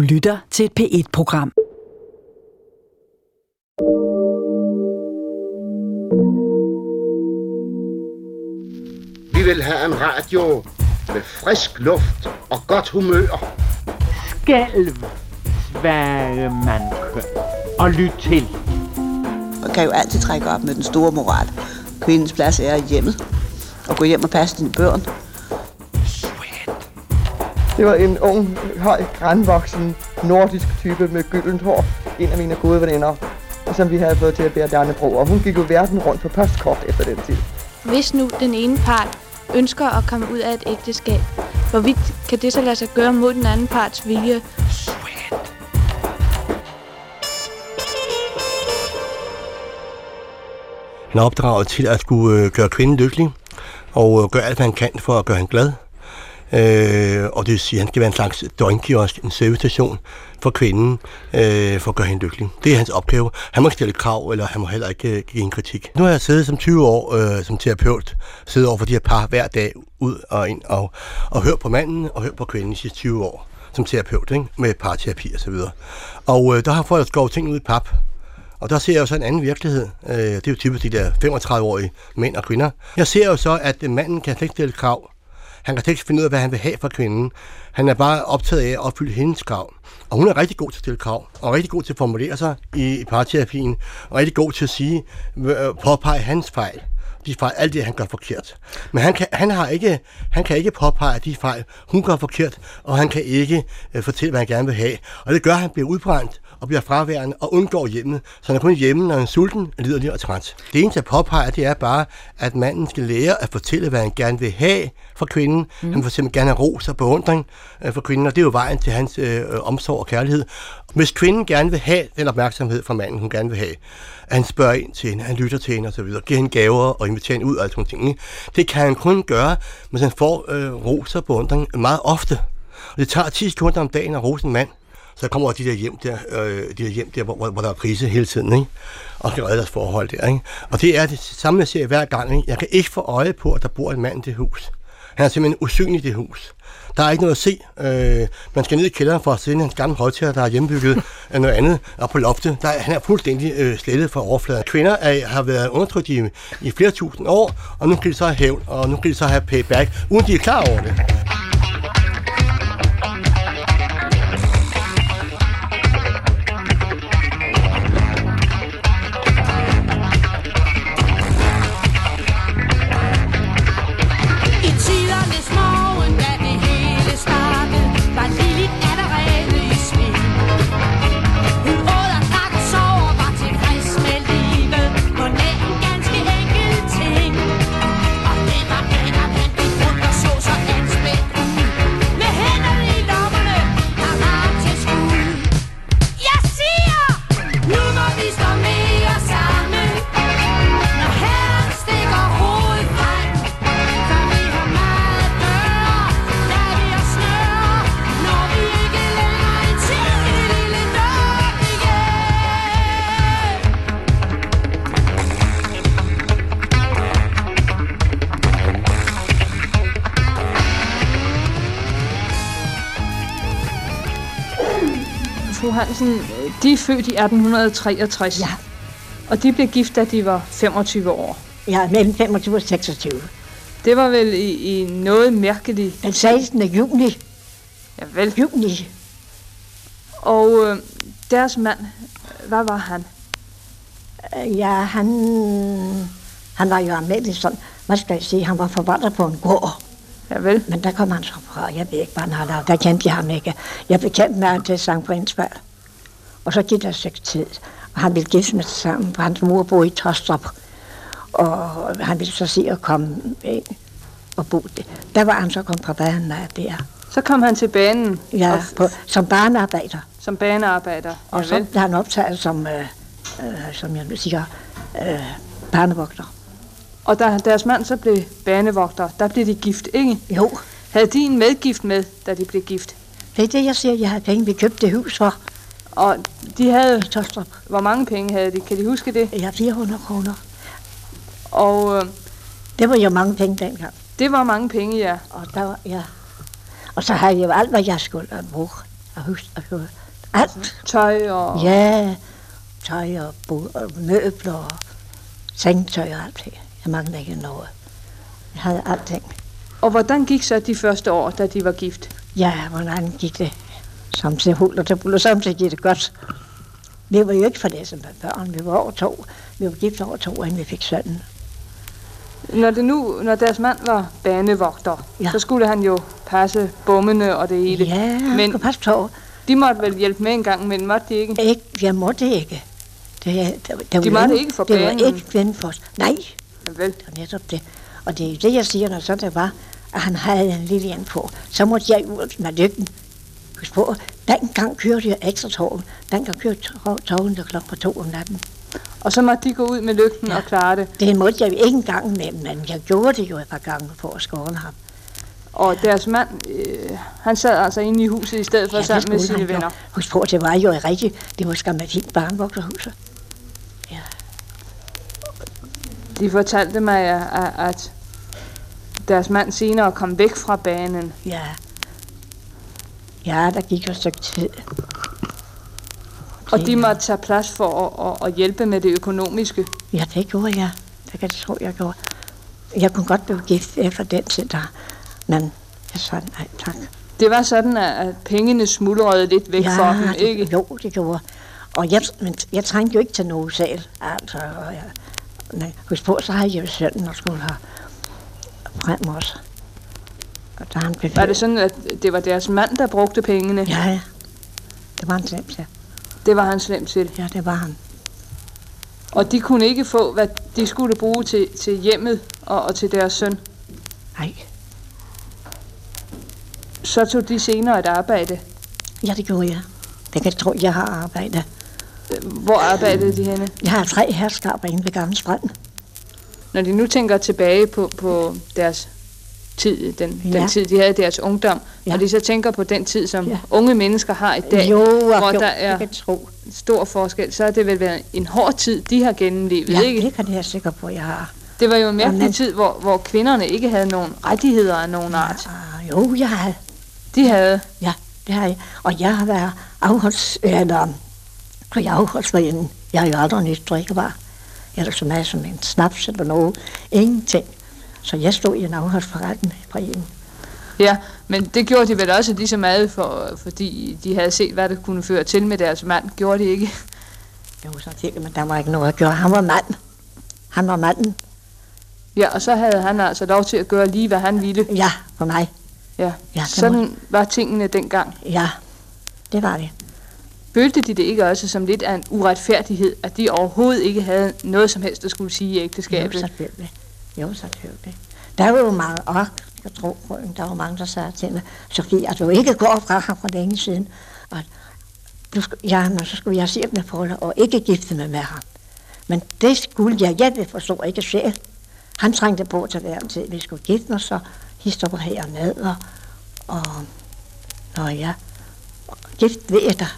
Du lytter til et P1-program. Vi vil have en radio med frisk luft og godt humør. Skælv, svage mandkøn, og lyt til. Man kan jo altid trække op med den store moral. Kvindens plads er hjemmet. Og gå hjem og passe dine børn. Det var en ung, høj, grænvoksen, nordisk type med gyldent hår. En af mine gode veninder, som vi havde fået til at bære Dannebro. Og hun gik jo verden rundt på postkort efter den tid. Hvis nu den ene part ønsker at komme ud af et ægteskab, hvorvidt kan det så lade sig gøre mod den anden parts vilje? Han er opdraget til at skulle øh, gøre kvinden lykkelig, og øh, gøre alt, hvad han kan for at gøre hende glad. Øh, og det vil sige, at han skal være en slags døgnkiosk, en servicestation for kvinden, øh, for at gøre hende lykkelig. Det er hans opgave. Han må ikke stille krav, eller han må heller ikke øh, give en kritik. Nu har jeg siddet som 20 år øh, som terapeut, siddet over for de her par hver dag ud og ind, og, og hørt på manden og hørt på kvinden i sidste 20 år som terapeut, ikke? med parterapi og så videre. Og øh, der har folk skåret ting ud i pap, og der ser jeg jo så en anden virkelighed. Øh, det er jo typisk de der 35-årige mænd og kvinder. Jeg ser jo så, at manden kan slet ikke stille krav. Han kan slet ikke finde ud af, hvad han vil have fra kvinden. Han er bare optaget af at opfylde hendes krav. Og hun er rigtig god til at stille krav, og rigtig god til at formulere sig i parterapien, og rigtig god til at sige, øh, påpege hans fejl de fejl, alt det, han gør forkert. Men han kan, han har ikke, han kan ikke påpege de fejl, hun gør forkert, og han kan ikke øh, fortælle, hvad han gerne vil have. Og det gør, at han bliver udbrændt og bliver fraværende og undgår hjemmet. Så han er kun hjemme, når han er sulten, liderlig og træt. Det eneste, jeg påpeger, det er bare, at manden skal lære at fortælle, hvad han gerne vil have for kvinden. Mm. Han vil simpelthen gerne have ros og beundring øh, for kvinden, og det er jo vejen til hans øh, omsorg og kærlighed. Hvis kvinden gerne vil have den opmærksomhed fra manden, hun gerne vil have, at han spørger ind til hende, han lytter til hende osv., giver hende gaver og inviterer hende ud og alt sådan ting. Det kan han kun gøre, hvis han får øh, ros og beundring meget ofte. Og det tager 10 sekunder om dagen at rose en mand så kommer de der hjem der, øh, de der, hjem der hvor, hvor der er krise hele tiden, ikke? og skal redde deres forhold der. Ikke? Og det er det samme, jeg ser hver gang. Ikke? Jeg kan ikke få øje på, at der bor en mand i det hus. Han er simpelthen usynlig i det hus. Der er ikke noget at se. Øh, man skal ned i kælderen for at se hans gamle højtager, der er hjembygget af noget andet, og på loftet. Der, han er fuldstændig øh, slettet fra overfladen. Kvinder er, har været undertrykt i, i flere tusind år, og nu kan de så have hævn, og nu kan de så have payback, uden de er klar over det. Fru Hansen, de er født i 1863. Ja. Og de blev gift, da de var 25 år. Ja, mellem 25 og 26. Det var vel i, i noget mærkeligt. Den 16. juni. Ja, vel. Juni. Og øh, deres mand, hvad var han? Øh, Ja, han, han var jo Amelisson. Hvad skal jeg sige? Han var forvalter på en gård. Ja, vel. Men der kom han så fra. Jeg ved ikke, hvad han har lavet. Der kendte jeg ham ikke. Jeg blev kendt med ham til Sankt Brinsberg. Og så gik der seks tid. Og han ville gifte med sammen, for hans mor boede i Tostrup. Og han ville så se at komme ind og bo der. Der var han så kommet fra banen af der. Så kom han til banen. Ja, og, på, som barnearbejder. som banearbejder. Og ja, så blev han optaget som, øh, øh, som jeg vil sige, øh, barnevogter. Og da deres mand så blev banevogter, der blev de gift, ikke? Jo, Havde de en medgift med, da de blev gift? det er det, jeg siger. Jeg havde penge, vi købte det hus for Og de havde, i Tostrup. hvor mange penge havde de? Kan de huske det? Ja, 400 kroner. Og øh, Det var jo mange penge dengang. det var mange penge, ja. Og, der var, ja. og så havde jeg jo alt, hvad jeg skulle have brugt. og hus og hus. Alt. Tøj og... Ja, tøj og, bo- og møbler og sengetøj og alt det. Jeg mangler ikke noget. Jeg havde alting. Og hvordan gik så de første år, da de var gift? Ja, hvordan gik det? Samtidig huller til buller, samtidig gik det godt. Vi var jo ikke for det som børn. Vi var over to. Vi var gift over to, inden vi fik sønnen. Når, det nu, når deres mand var banevogter, Ja. så skulle han jo passe bommene og det hele. Ja, han Men skulle passe på. de måtte vel hjælpe med en gang, men måtte de ikke? Ikke, jeg måtte ikke. Det, det, det, De var måtte ingen- ikke for Det var banen. ikke ven for os. Nej, vel. det var netop det. Og det er det, jeg siger, når så det var, at han havde en lille en på. Så måtte jeg ud med lygten. Husk på, dengang kørte jeg ekstra tog. Dengang kørte tog- togene der klokken på to om natten. Og så måtte de gå ud med lygten ja. og klare det. Det måtte jeg ikke engang med, men jeg gjorde det jo et par gange for at skåne ham. Og deres mand, øh, han sad altså inde i huset i stedet for ja, sammen med sine venner. Husk på, det var jo rigtigt. Det var skam et fint barnvokserhus. De fortalte mig, at, at deres mand senere kom væk fra banen. Ja. Ja, der gik jo et stykke tid. Og de måtte tage plads for at, at, at hjælpe med det økonomiske. Ja, det gjorde jeg. Det kan jeg tro, jeg gjorde. Jeg kunne godt blive gift efter den tid der. Men jeg sagde nej tak. Det var sådan, at, pengene smuldrede lidt væk ja, for dem, ikke? Jo, det gjorde. Og jeg, men jeg trængte jo ikke til noget sal. Altså, og jeg, men husk på, så har jeg sønnen og skulle have frem også. Og da han blev Var det sådan, at det var deres mand, der brugte pengene? Ja, ja. Det var han slemt til. Det var han slemt til. Ja, det var han. Og de kunne ikke få, hvad de skulle bruge til, til hjemmet og, og til deres søn. Nej. Så tog de senere et arbejde. Ja, det gjorde jeg. Det kan jeg tro, jeg har arbejdet. Hvor arbejdede de henne? Jeg har tre herskaber inde ved Gamle Strand. Når de nu tænker tilbage på, på deres tid, den, ja. Ja. den tid, de havde i deres ungdom, ja. Ja. og de så tænker på den tid, som ja. Ja. unge mennesker har i dag, Jo, hvor jo, der er tro. stor forskel, så har det vel været en hård tid, de har gennemlevet, Ja, ikke? det kan jeg sikker på, jeg har. Det var jo en mærkelig Jamen. tid, hvor, hvor kvinderne ikke havde nogen rettigheder af nogen art. Ah, Jo, jeg har. De havde. Ja, det har jeg. Og jeg har været afholds... Eller, på afholdsforeningen. Jeg har jo aldrig nyt drikkevar. Eller så meget som en snaps eller noget. Ingenting. Så jeg stod i en afholdsforening. Ja, men det gjorde de vel også lige så meget, for, fordi de havde set, hvad det kunne føre til med deres mand. Gjorde de ikke? Jo, så tænkte men der var ikke noget at gøre. Han var mand. Han var manden. Ja, og så havde han altså lov til at gøre lige, hvad han ville. Ja, for mig. Ja, Ja, sådan var tingene dengang. Ja, det var det. Følte de det ikke også som lidt af en uretfærdighed, at de overhovedet ikke havde noget som helst at skulle sige i Jo, ægteskabet? selvfølgelig. Jo, selvfølgelig. Der var jo mange, og jeg tror, der var mange, der sagde til mig, Sofie, at du ikke går fra ham for længe siden. Og du, ja, men så skulle jeg se med Paula og ikke gifte mig med ham. Men det skulle jeg, jeg forstå ikke selv. Han trængte på til hver tid, vi skulle gifte os, så historie herned, og, og nå ja, gift ved jeg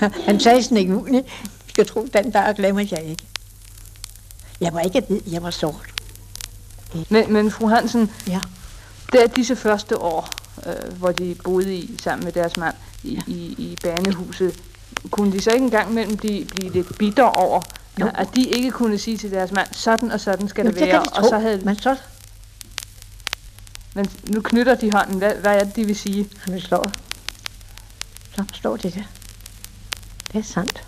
dig. Han sagde sådan i juni, jeg skal tro, den dag glemmer jeg ikke. Jeg var ikke hvid, jeg var sort. Men, men fru Hansen, Ja. der disse første år, øh, hvor de boede i sammen med deres mand i, ja. i, i banehuset, kunne de så ikke engang imellem blive, blive lidt bitter over, Jo. at de ikke kunne sige til deres mand, sådan og sådan skal Jo, det det være, kan de og så havde, men så men nu knytter de hånden, hvad, hvad er det, de vil sige? han vil slå. Så forstår de det. Det er sandt.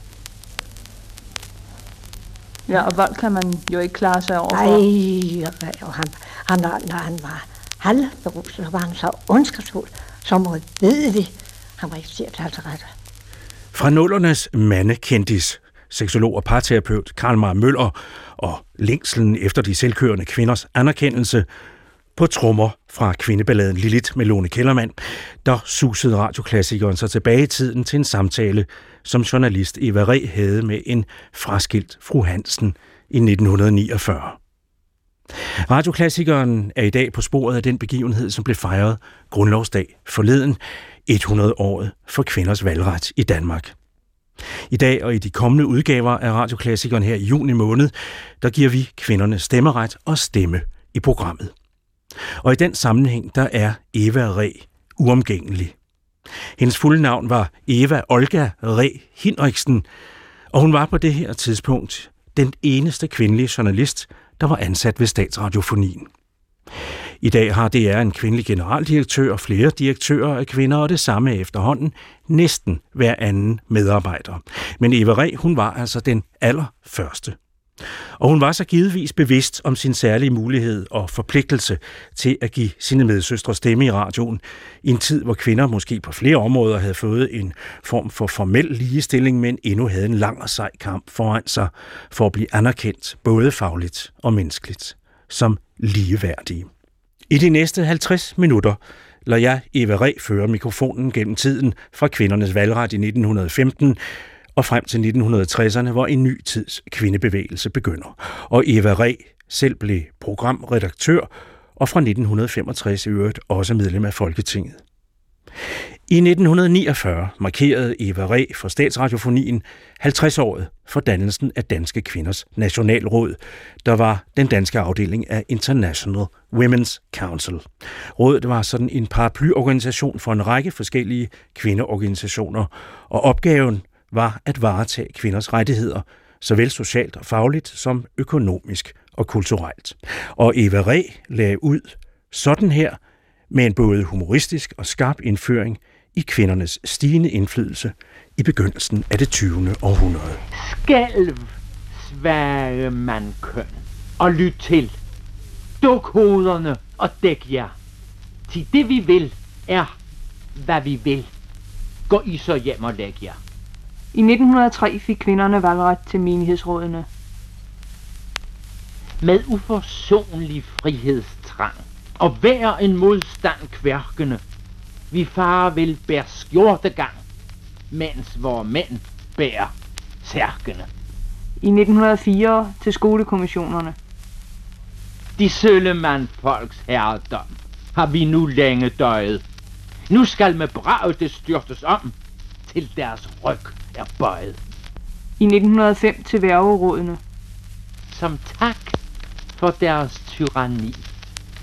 Ja, og vold kan man jo ikke klare sig over Nej, og han, han, var- når han var halvberuset, så var han så ondskabsfuld, så modbydelig. Han var ikke til at rette. Fra nullernes mandekendis, seksolog og parterapeut Karl Mar Møller og længselen efter de selvkørende kvinders anerkendelse på trommer fra kvindeballaden Lilith med Lone Kellermann, der susede radioklassikeren så tilbage i tiden til en samtale, som journalist Eva Reh havde med en fraskilt fru Hansen i 1949. Radioklassikeren er i dag på sporet af den begivenhed, som blev fejret grundlovsdag forleden, 100-året for kvinders valgret i Danmark. I dag og i de kommende udgaver af Radioklassikeren her i juni måned, der giver vi kvinderne stemmeret og stemme i programmet. Og i den sammenhæng, der er Eva Re uomgængelig. Hendes fulde navn var Eva Olga Re Hinriksen, og hun var på det her tidspunkt den eneste kvindelige journalist, der var ansat ved Statsradiofonien. I dag har DR en kvindelig generaldirektør og flere direktører af kvinder, og det samme efterhånden næsten hver anden medarbejder. Men Eva Re, hun var altså den allerførste. Og hun var så givetvis bevidst om sin særlige mulighed og forpligtelse til at give sine medsøstre stemme i radioen i en tid, hvor kvinder måske på flere områder havde fået en form for formel ligestilling, men endnu havde en lang og sej kamp foran sig for at blive anerkendt både fagligt og menneskeligt som ligeværdige. I de næste 50 minutter lader jeg Eva Ræ føre mikrofonen gennem tiden fra kvindernes valgret i 1915 og frem til 1960'erne, hvor en ny tids kvindebevægelse begynder. Og Eva Re selv blev programredaktør og fra 1965 i øvrigt også medlem af Folketinget. I 1949 markerede Eva Re for Statsradiofonien 50-året for dannelsen af Danske Kvinders Nationalråd, der var den danske afdeling af International Women's Council. Rådet var sådan en paraplyorganisation for en række forskellige kvindeorganisationer, og opgaven var at varetage kvinders rettigheder, såvel socialt og fagligt som økonomisk og kulturelt. Og Eva Ræ lagde ud sådan her med en både humoristisk og skarp indføring i kvindernes stigende indflydelse i begyndelsen af det 20. århundrede. Skælv, svære mandkøn, og lyt til. Duk hovederne og dæk jer. Til det vi vil er, hvad vi vil. Gå I så hjem og læg jer. I 1903 fik kvinderne valgret til menighedsrådene. Med uforsonlig frihedstrang og hver en modstand kværkende. Vi far vil bære skjortegang, mens vores mænd bærer særkende. I 1904 til skolekommissionerne. De sølle folks herredom har vi nu længe døjet. Nu skal med brag det styrtes om, til deres ryg er bøjet. I 1905 til værgerådene. Som tak for deres tyranni.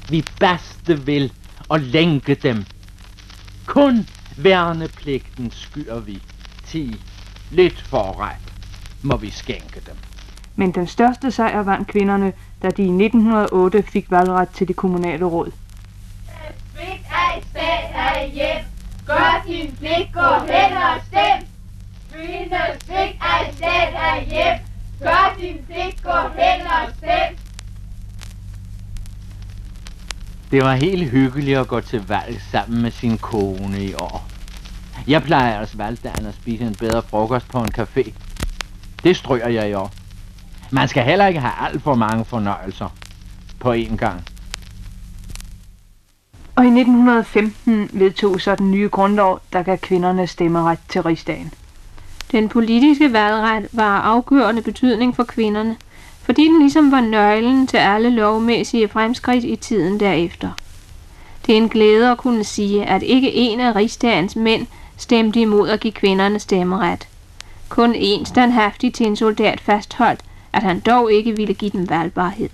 Vi baste vil og lænke dem. Kun værnepligten skyer vi. Ti lidt forret må vi skænke dem. Men den største sejr vandt kvinderne, da de i 1908 fik valgret til det kommunale råd. Fik af stat af hjem, gør din pligt, gå hen og stem. Kvinde, fik af stat af hjem, gør din pligt, gå hen og stem. Det var helt hyggeligt at gå til valg sammen med sin kone i år. Jeg plejer ellers valgdagen at spise en bedre frokost på en café. Det stryger jeg i år. Man skal heller ikke have alt for mange fornøjelser på én gang. Og i 1915 vedtog så den nye grundlov, der gav kvinderne stemmeret til rigsdagen. Den politiske valgret var af afgørende betydning for kvinderne, fordi den ligesom var nøglen til alle lovmæssige fremskridt i tiden derefter. Det er en glæde at kunne sige, at ikke en af rigsdagens mænd stemte imod at give kvinderne stemmeret. Kun en standhaftig til en soldat fastholdt, at han dog ikke ville give dem valgbarhed.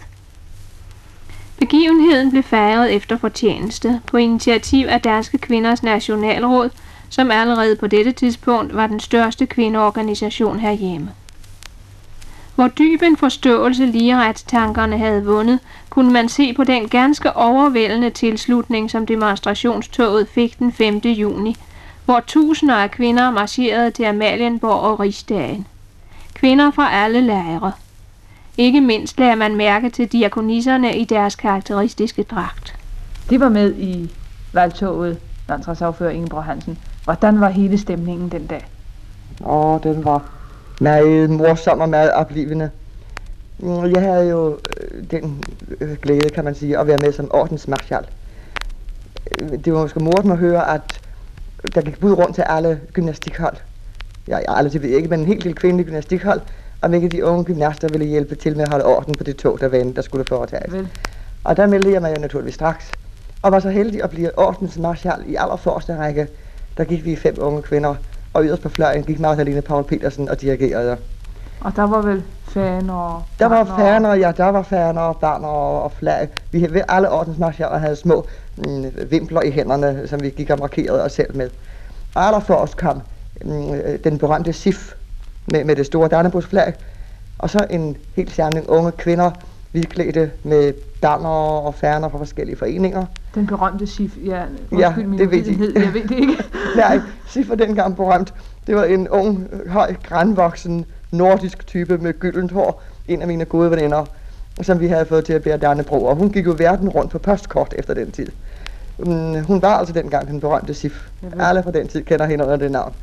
Begivenheden blev fejret efter fortjeneste på initiativ af Danske Kvinders Nationalråd, som allerede på dette tidspunkt var den største kvindeorganisation herhjemme. Hvor dyb en forståelse ligeretstankerne havde vundet, kunne man se på den ganske overvældende tilslutning, som demonstrationstoget fik den 5. juni, hvor tusinder af kvinder marcherede til Amalienborg og Rigsdagen. Kvinder fra alle lejre. Ikke mindst lader man mærke til diakonisserne i deres karakteristiske dragt. Det var med i valgtoget, landsretsafører Ingeborg Hansen. Hvordan var hele stemningen den dag? Åh, den var meget morsom og meget oplevende. Mm, Jeg havde jo øh, den øh, glæde, kan man sige, at være med som ordensmarschall. Øh, Det var måske morsomt at høre, at der gik bud rundt til alle gymnastikhold. Ja, alle, det ved jeg ikke, men en helt del kvindelige gymnastikhold, og hvilke de unge gymnaster ville hjælpe til med at holde orden på det tog, der, var, der skulle foretages. Vel. Og der meldte jeg mig jo naturligvis straks, og var så heldig at blive ordensmarschall i allerforreste række. Der gik vi fem unge kvinder, og yderst på fløjen gik Magdalene Paul Petersen og dirigerede. Og der var vel faner og... Der var faner, ja, der var faner og barner og, og flag. Vi havde alle ordensmarchaller havde små mm, vimpler i hænderne, som vi gik og markerede os selv med. Og allerforrest kom mm, den berømte SIF med, med det store Dannebrogsflag, og så en helt samling unge kvinder, hvidklædte med banner og færner fra forskellige foreninger. Den berømte SIF, ja, Ja, min det ved de. jeg ved det ikke. Nej, SIF var dengang berømt. Det var en ung, høj, grænvoksen, nordisk type med gyldent hår. En af mine gode veninder, som vi havde fået til at bære Dannebro. Og hun gik jo verden rundt på postkort efter den tid. Mm, Hun var altså dengang den berømte SIF. Alle fra den tid kender hende under det navn.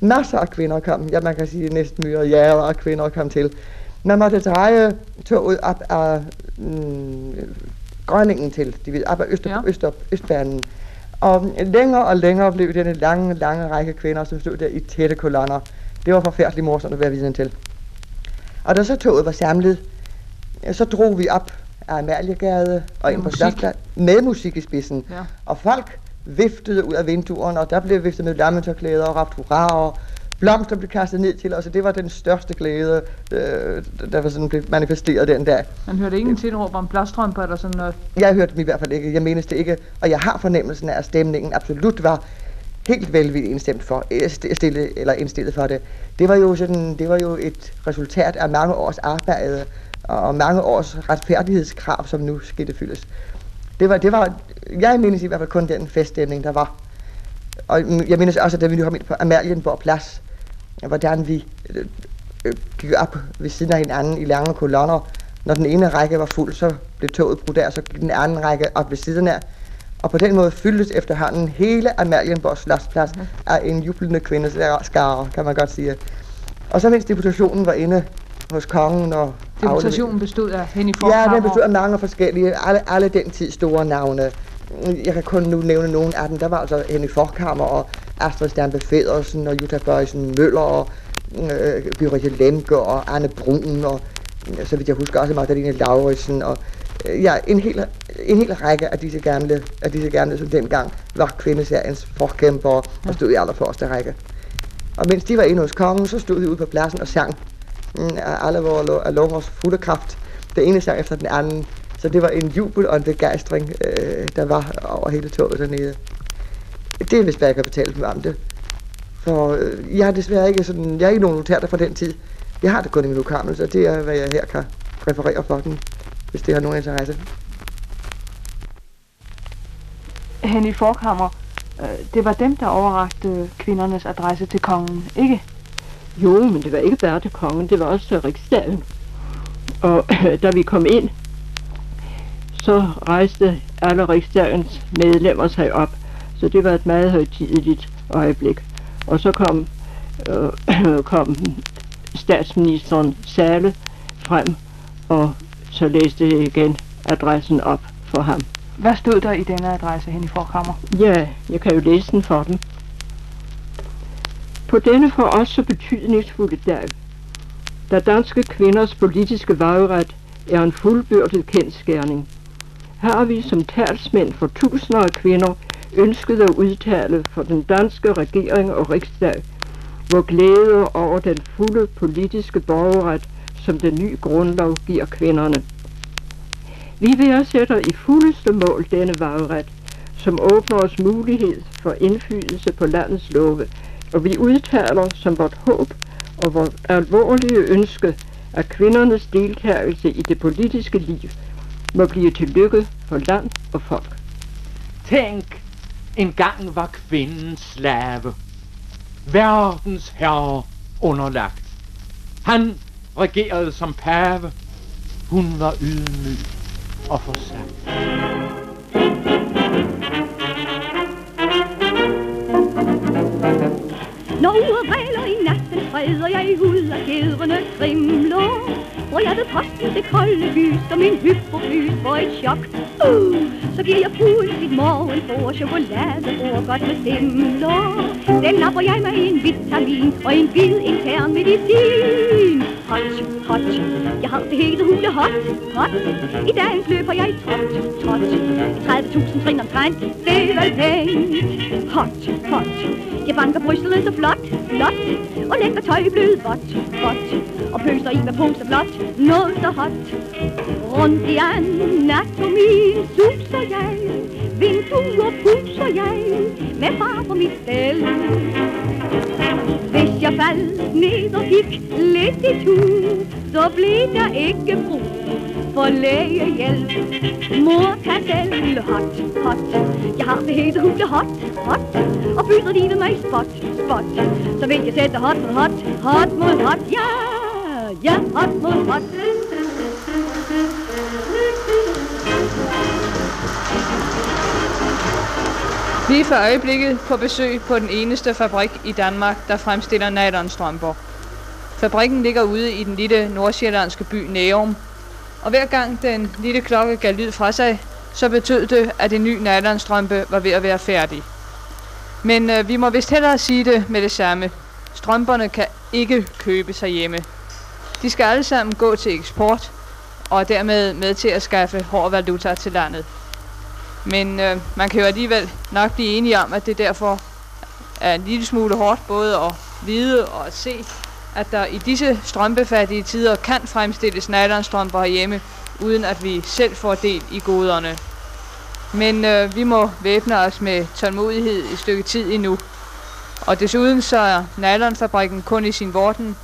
Masser af kvinder kom. Ja, man kan sige næsten myre ja, af kvinder kom til. Man måtte dreje toget op af mm, Grønningen til, de ved, op ad Øster, ja. Øster, Østbanen. Og længere og længere blev denne lange, lange række kvinder, som stod der i tætte kolonner. Det var forfærdeligt morsomt at være vidne til. Og da så toget var samlet, så drog vi op af Amaliegade og ind på musik? Slotspladsen med musik i spidsen. Ja. Og folk viftede ud af vinduerne, og der blev viftet med lammetørklæder og raft hurra, og blomster blev kastet ned til os, og det var den største glæde, øh, der var sådan blev manifesteret den dag. Man hørte ingen tilråb om blåstrømper eller sådan noget. Jeg hørte dem i hvert fald ikke, jeg menes det ikke, og jeg har fornemmelsen af, at stemningen absolut var helt velvilligt indstemt for, øh, st- stille, eller indstillet for det. Det var jo sådan, det var jo et resultat af mange års arbejde og mange års retfærdighedskrav, som nu skete fyldes. Det var, det var, jeg mindes i hvert fald kun den feststemning, der var. Og jeg mindes også, at da vi nu kom ind på Amalienborg Plads, hvordan vi øh, øh, gik op ved siden af hinanden i lange kolonner. Når den ene række var fuld, så blev toget brudt der, så gik den anden række op ved siden af. Og på den måde fyldtes efterhånden hele Amalienborg Slotsplads af en jublende kvindeskare, kan man godt sige. Og så mens deputationen var inde hos kongen og Deputationen bestod af Henny Ja, Forkhammer. den bestod af mange forskellige, alle, alle den tid store navne. Jeg kan kun nu nævne nogle af dem. Der var altså Henny Forkhammer og Astrid Stampe Federsen og Jutta Bøjsen Møller og øh, Birgitte Lemke og Anne Brun og øh, så vidt jeg husker også Magdalene Lauritsen og øh, ja, en hel, en hel række af disse gamle, af disse gamle, som dengang var kvindeseriens forkæmper og stod i allerforreste række. Og mens de var inde hos kongen, så stod de ude på pladsen og sang mm, af alle vores lo- af lungers fulde kraft. Det ene sang efter den anden. Så det var en jubel og en begejstring, øh, der var over hele toget dernede. Det er vist, hvad jeg kan fortælle dem om det. For øh, jeg har desværre ikke sådan, jeg har ikke nogen notater fra den tid. Jeg har det kun i min hukommelse, og det er, hvad jeg her kan referere for den, hvis det har nogen interesse. Henny Forkhammer, øh, det var dem, der overrakte kvindernes adresse til kongen, ikke? Jo, men det var ikke bare til kongen, det var også til riksdagen. Og da vi kom ind, så rejste alle riksdagens medlemmer sig op. Så det var et meget højtideligt øjeblik. Og så kom, øh, kom statsministeren Sale frem, og så læste jeg igen adressen op for ham. Hvad stod der i denne adresse, Henny Forkhammer? Ja, jeg kan jo læse den for dem. På denne for os så betydningsfulde dag, da danske kvinders politiske vejret er en fuldbyrdet kendskærning, har vi som talsmænd for tusinder af kvinder ønsket at udtale for den danske regering og riksdag, hvor glæde over den fulde politiske borgerret, som den nye grundlov giver kvinderne. Vi værdsætter i fuldeste mål denne vagret, som åbner os mulighed for indflydelse på landets love, og vi udtaler som vort håb og vort alvorlige ønske, at kvindernes deltagelse i det politiske liv må blive til lykke for land og folk. Tænk, en gang var kvinden slave. Verdens herre underlagt. Han regerede som pave. Hun var ydmyg og forsat. Når uret i natten, træder jeg ud af fjedrene strimler. Hvor jeg ved passe det kolde lys, og min hypofys for et chok. Uh, så giver jeg puls i morgen for chokolade og godt med stemler. Den napper jeg med en vitamin og en vid intern medicin. Hot, hot, jeg har det hele hule hot, hot. I dagens løb har jeg tot, tot. 30.000 trin omtrent, det er vel pænt. Hot, hot, jeg banker brystet så flot, flot Og lægger tøj blød vådt, vådt Og pøser i med pose blot, noget så hot Rundt i anatomien suser jeg vinduer puser jeg med far på mit stel. Hvis jeg faldt ned og gik lidt i tu, så blev der ikke brug for lægehjælp. Mor kan selv hot, hot. Jeg har det hele huset hot, hot. Og byder de ved mig spot, spot. Så vil jeg sætte hot mod hot, hot mod hot. Ja, Yeah ja, hot mod hot. Vi er for øjeblikket på besøg på den eneste fabrik i Danmark, der fremstiller nylonstrømper. Fabrikken ligger ude i den lille nordsjællandske by Nærum, og hver gang den lille klokke gav lyd fra sig, så betød det, at en ny nylonstrømpe var ved at være færdig. Men øh, vi må vist hellere sige det med det samme. Strømperne kan ikke købes herhjemme. De skal alle sammen gå til eksport, og dermed med til at skaffe hård valuta til landet. Men øh, man kan jo alligevel nok blive enige om, at det derfor er en lille smule hårdt både at vide og at se, at der i disse strømpefattige tider kan fremstilles nylonstrømper herhjemme, uden at vi selv får del i goderne. Men øh, vi må væbne os med tålmodighed i stykke tid endnu. Og desuden så er nylonfabrikken kun i sin vorden,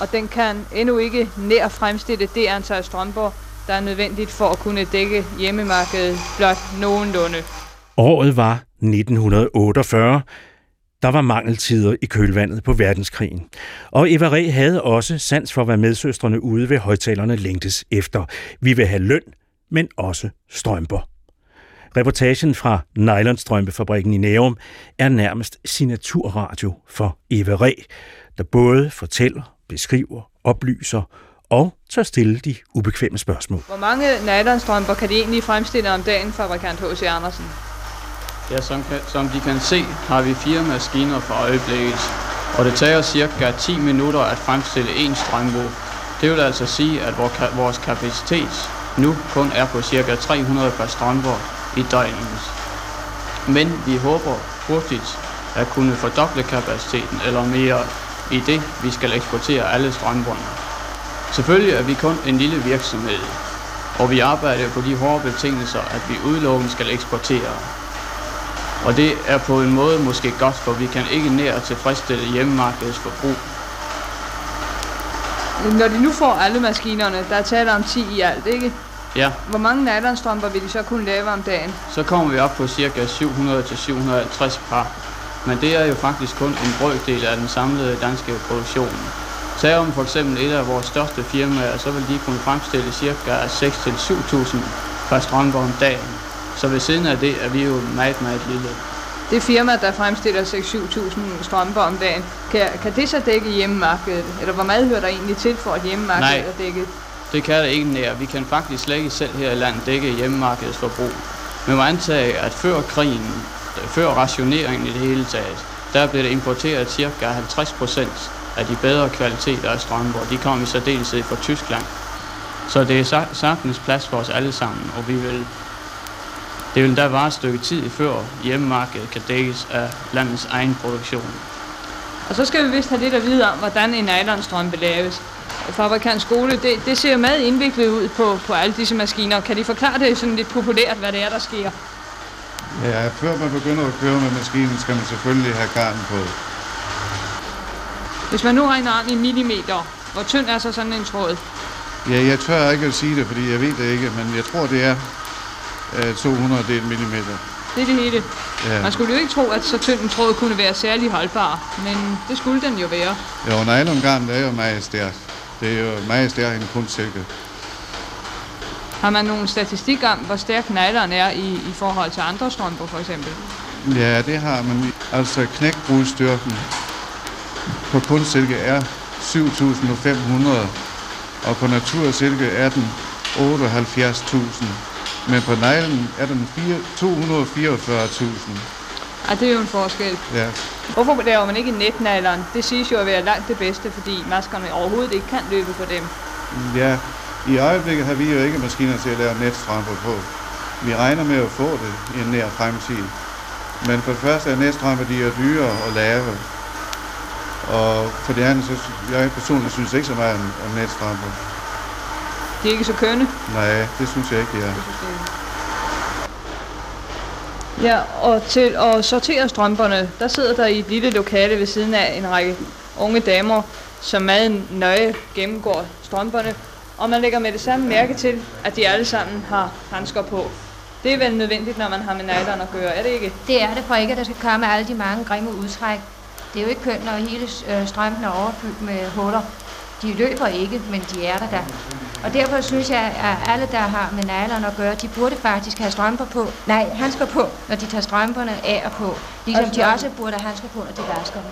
og den kan endnu ikke nær fremstille det antal strømper, der er nødvendigt for at kunne dække hjemmemarkedet blot nogenlunde. Året var 1948. Der var mangeltider i kølvandet på verdenskrigen. Og Eva Ræ havde også sans for, hvad medsøstrene ude ved højtalerne længtes efter. Vi vil have løn, men også strømper. Reportagen fra Nylonstrømpefabrikken i Nærum er nærmest signaturradio for Eva Ræ, der både fortæller, beskriver, oplyser og tør stille de ubekvemme spørgsmål. Hvor mange nylonstrømper kan de egentlig fremstille om dagen, fabrikant H.C. Andersen? Ja, som, kan, som de kan se, har vi fire maskiner for øjeblikket, og det tager cirka 10 minutter at fremstille en strømbo. Det vil altså sige, at vores kapacitet nu kun er på cirka 300 par strømper i døgnet. Men vi håber hurtigt at kunne fordoble kapaciteten eller mere i det, vi skal eksportere alle strømperne. Selvfølgelig er vi kun en lille virksomhed, og vi arbejder på de hårde betingelser, at vi udelukkende skal eksportere. Og det er på en måde måske godt, for vi kan ikke nær tilfredsstille hjemmemarkedets forbrug. Når de nu får alle maskinerne, der er tale om 10 i alt, ikke? Ja, Hvor mange nylonstrømper vil de så kunne lave om dagen? så kommer vi op på cirka 700-750 par. Men det er jo faktisk kun en brøkdel af den samlede danske produktion. Tager om for eksempel et af vores største firmaer, så vil de kunne fremstille cirka 6-7.000 par strømper om dagen. Så ved siden af det er vi jo meget, meget lille. Det firma, der fremstiller 6-7.000 strømper om dagen, kan, kan det så dække hjemmemarkedet? Eller hvor meget hører der egentlig til for, at hjemmemarkedet Nej. er dækket? Det kan det ikke nær. Vi kan faktisk slet ikke selv her i landet dække hjemmemarkedets forbrug. Man må antage, at før krigen, Øh, før rationeringen i det hele taget, der blev der importeret ca. 50% af de bedre kvaliteter af strømper. De kom i særdeleshed fra Tyskland. Så det er sagtens plads for os alle sammen, og vi vil det vil da vare et stykke tid før hjemmemarkedet kan dækkes af landets egen produktion. Og så skal vi vist have lidt at vide om, hvordan en nylonstrømpe laves. Fabrikant skole, det, det ser jo meget indviklet ud på, på alle disse maskiner. Kan de forklare det sådan lidt populært, hvad det er, der sker? Ja, før man begynder at køre med maskinen, skal man selvfølgelig have garn på. Hvis man nu regner om i millimeter, hvor tynd er så sådan en tråd? Ja, jeg tør ikke at sige det, fordi jeg ved det ikke, men jeg tror, det er øh, 200 del millimeter. Det er det hele. Ja. Man skulle jo ikke tro, at så tynd en tråd kunne være særlig holdbar, men det skulle den jo være. Jo, nylongarn er jo meget stærkt. Det er jo meget stærkt end kun silke. Har man nogle statistik om, hvor stærk nylon er i, i forhold til andre strømper for eksempel? Ja, det har man. Altså knækbrudstyrken på kunstsilke er 7.500, og på natursilke er den 78.000. Men på neglen er den fire- 244.000. Ej, det er jo en forskel. Ja. Hvorfor laver man ikke netnylon? Det siges jo at være langt det bedste, fordi maskerne overhovedet ikke kan løbe på dem. ja, i øjeblikket har vi jo ikke maskiner til at lave netstrømper på. Vi regner med at få det i en nær fremtid. Men for det første er netstrømper, de er dyre at lave. Og for det andet, så jeg personligt synes ikke så meget om, om netstrømper. De er ikke så kønne. Nej, det synes jeg ikke, de er. Ja, og til at sortere strømperne, der sidder der i et lille lokale ved siden af en række unge damer, som meget nøje gennemgår strømperne, og man lægger med det samme mærke til, at de alle sammen har handsker på. Det er vel nødvendigt, når man har med nylon at gøre, er det ikke? Det er det for ikke, at der skal komme alle de mange grimme udtræk. Det er jo ikke kønt, når hele øh, strømpen er overfyldt med huller. De løber ikke, men de er der da. Og derfor synes jeg, at alle, der har med nylon at gøre, de burde faktisk have strømper på, nej, handsker på, når de tager strømperne af og på. Ligesom Altså, de også burde have handsker på, når de vasker dem.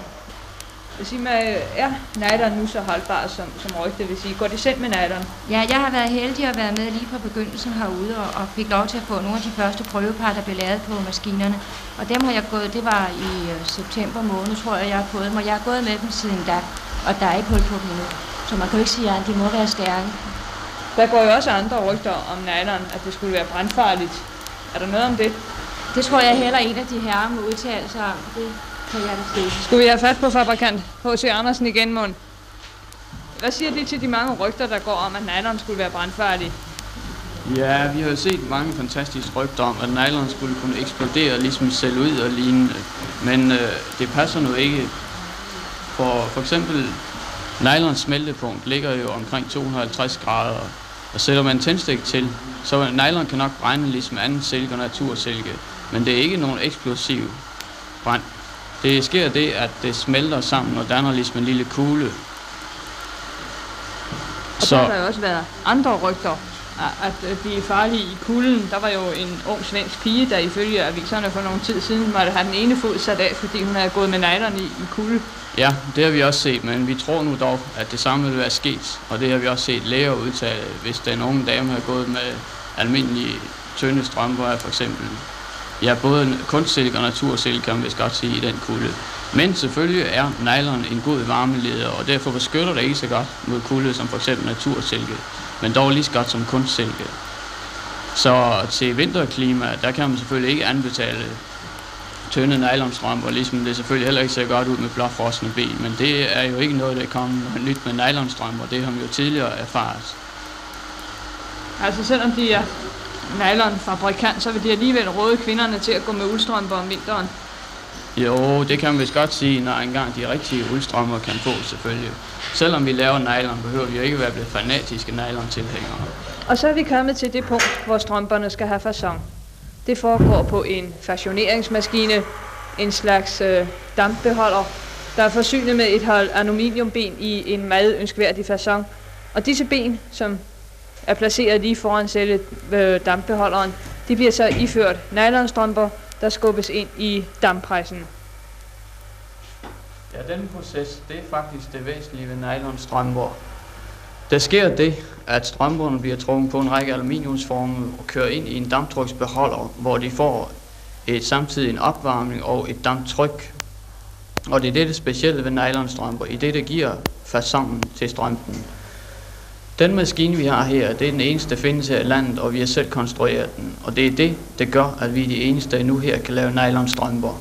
Sig mig, er nylon nu så holdbar som, som rygte vil sige? Går de selv med nylon? Ja, jeg har været heldig at være med lige fra begyndelsen herude, og, og fik lov til at få nogle af de første prøvepar, der blev lavet på maskinerne. Og dem har jeg gået, det var i øh, september måned, tror jeg, jeg har fået dem, og jeg har gået med dem siden da, og der er ikke hul på dem endnu. Så man kan jo ikke sige, at de må være stærke. Der går jo også andre rygter om nylon, at det skulle være brandfarligt. Er der noget om det? Det tror jeg heller en af de herrer må udtale sig om. Det skulle vi have fat på fabrikant H.C. Andersen igen, Mund? Hvad siger de til de mange rygter, der går om, at nylon skulle være brandfarlig? Ja, vi har jo set mange fantastiske rygter om, at nylon skulle kunne eksplodere, ligesom ud og lignende. Men øh, det passer nu ikke. For for eksempel, nylons smeltepunkt ligger jo omkring 250 grader. Og sætter man tændstik til, så nylon kan nok brænde ligesom anden silke og natursilke. Men det er ikke nogen eksplosiv brand. Det sker det, at det smelter sammen og danner ligesom en lille kugle. Og så har der jo også været andre rygter, at- øh, er farlige i kulden. Der var jo en ung svensk pige, der ifølge aviserne for nogle tid siden måtte have den ene fod sat af, fordi hun havde gået med nylon i, i kulde. Ja, det har vi også set, men vi tror nu dog, at det samme vil være sket. Og det har vi også set læger udtale, hvis den unge dame har gået med almindelige tynde strømper for eksempel. Ja, både kunstsilke og natursilke kan man vist godt sige i den kulde. Men selvfølgelig er nylon en god varmeleder, og derfor beskytter det ikke så godt mod kulde som for eksempel natursilke, men dog lige så godt som kunstsilke. Så til vinterklima, der kan man selvfølgelig ikke anbefale tynde nylonstrømper, ligesom det selvfølgelig heller ikke ser godt ud med blåfrosne ben, men det er jo ikke noget, der kommer nyt med nylonstrømper, det har man jo tidligere erfaret. Altså selvom de er nylonfabrikant, så vil de alligevel råde kvinderne til at gå med uldstrømper om vinteren. Jo, det kan man vist godt sige, når engang de rigtige uldstrømper kan få selvfølgelig. Selvom vi laver nylon, behøver vi jo ikke være blevet fanatiske nylon-tilhængere. Og så er vi kommet til det punkt, hvor strømperne skal have fasong. Det foregår på en fashioneringsmaskine, en slags øh, dampbeholder, der er forsynet med et hold aluminiumben i en meget ønskværdig fasong. Og disse ben, som er placeret lige foran selve øh, dampbeholderen, de bliver så iført nylonstrømper, der skubbes ind i damppressen. Ja, den proces, det er faktisk det væsentlige ved nylonstrømper. Der sker det, at strømperne bliver trukket på en række aluminiumsforme og kører ind i en damptryksbeholder, hvor de får et, samtidig en opvarmning og et damptryk. Og det er det, det specielle ved nylonstrømper, i det, det giver fasongen til strømpen. Den maskine, vi har her, det er den eneste, der findes her i landet, og vi har selv konstrueret den. Og det er det, der gør, at vi er de eneste, der nu her kan lave nylonstrømper.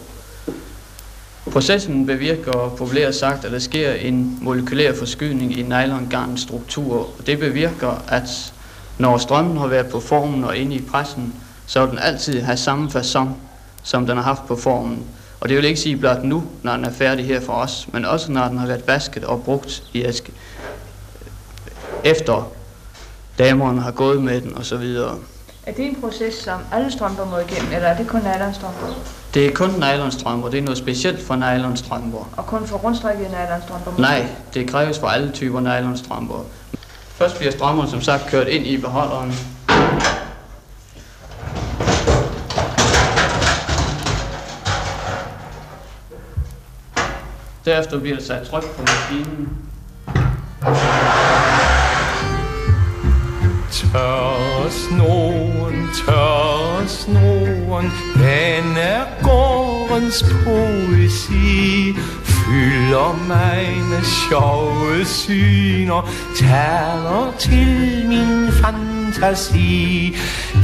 Processen bevirker populært sagt, at der sker en molekylær forskydning i nylongarnens struktur. Og det bevirker, at når strømmen har været på formen og inde i pressen, så vil den altid have samme façon, som den har haft på formen. Og det vil ikke sige blot nu, når den er færdig her for os, men også når den har været vasket og brugt i et efter damerne har gået med den osv. Er det en proces, som alle strømper må igennem, eller er det kun nylonstrømper? Det er kun nylonstrømper, det er noget specielt for nylonstrømper. Og kun for rundstrikkede nylonstrømper? Nej, det kræves for alle typer nylonstrømper. Først bliver strømmerne som sagt kørt ind i beholderen. Derefter bliver der sat tryk på maskinen. Tør snoren, tør snoren, den er gårdens poesi. Fylder mig med sjove syner, taler til min fantasi fantasi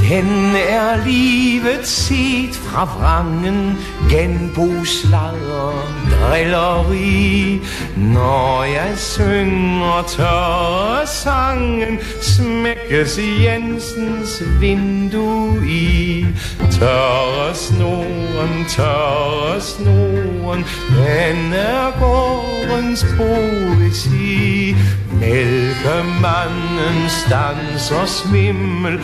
Den er livet set fra vrangen Genbosladder, drilleri. Når jeg synger tørre sangen Smækkes Jensens vindue i. Tørre snoren, tørre snoren Den er gårdens poesi. Mælkemanden stanser svimmel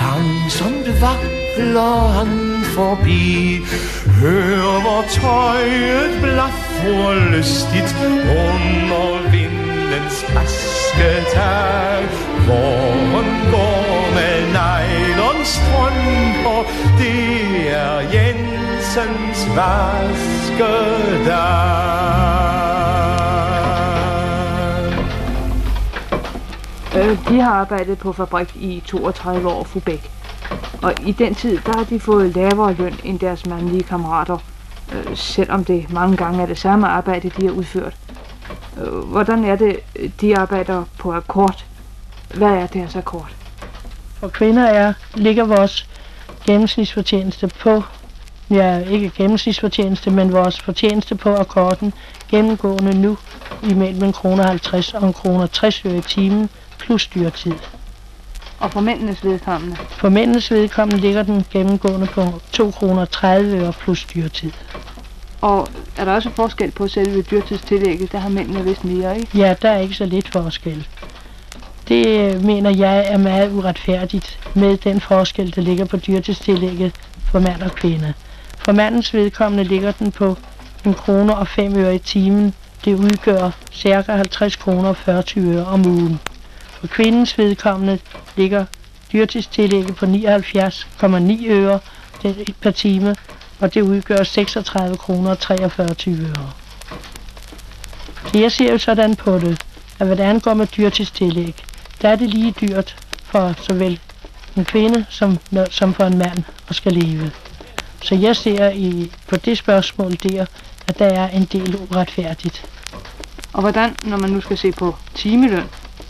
Langsomt vakler han forbi. Hør hvor tøjet blaffer lystigt Under vindens asketag Hvor hun går med nylonstrømper Det er Jensens vaskedag. Øh, de har arbejdet på fabrik i 32 år, Fubæk. Og i den tid, der har de fået lavere løn end deres mandlige kammerater, øh, selvom det mange gange er det samme arbejde, de har udført. Øh, hvordan er det, de arbejder på akkord? Hvad er deres akkord? For kvinder er, ligger vores gennemsnitsfortjeneste på, ja ikke gennemsnitsfortjeneste, men vores fortjeneste på akkorden gennemgående nu imellem en kroner 50 og en kroner 60 øre i timen plus dyrtid. Og for mændenes vedkommende? For mændenes vedkommende ligger den gennemgående på 2 kroner 30 øre plus dyrtid. Og er der også forskel på selve dyrtidstillægget? Der har mændene vist mere, ikke? Ja, der er ikke så lidt forskel. Det øh, mener jeg er meget uretfærdigt med den forskel, der ligger på dyrtidstillægget for mand og kvinde. For mandens vedkommende ligger den på en kroner og 5 øre i timen. Det udgør ca. 50 kroner og 40 øre om ugen. For kvindens vedkommende ligger dyrtidstillægget på 79,9 øre per time, og det udgør 36 kroner og 43 øre. Så jeg ser jo sådan på det, at hvad det angår med dyrtidstillæg, der er det lige dyrt for såvel en kvinde som, som for en mand at skal leve. Så jeg ser i, på det spørgsmål der, at der er en del uretfærdigt. Og hvordan, når man nu skal se på timeløn,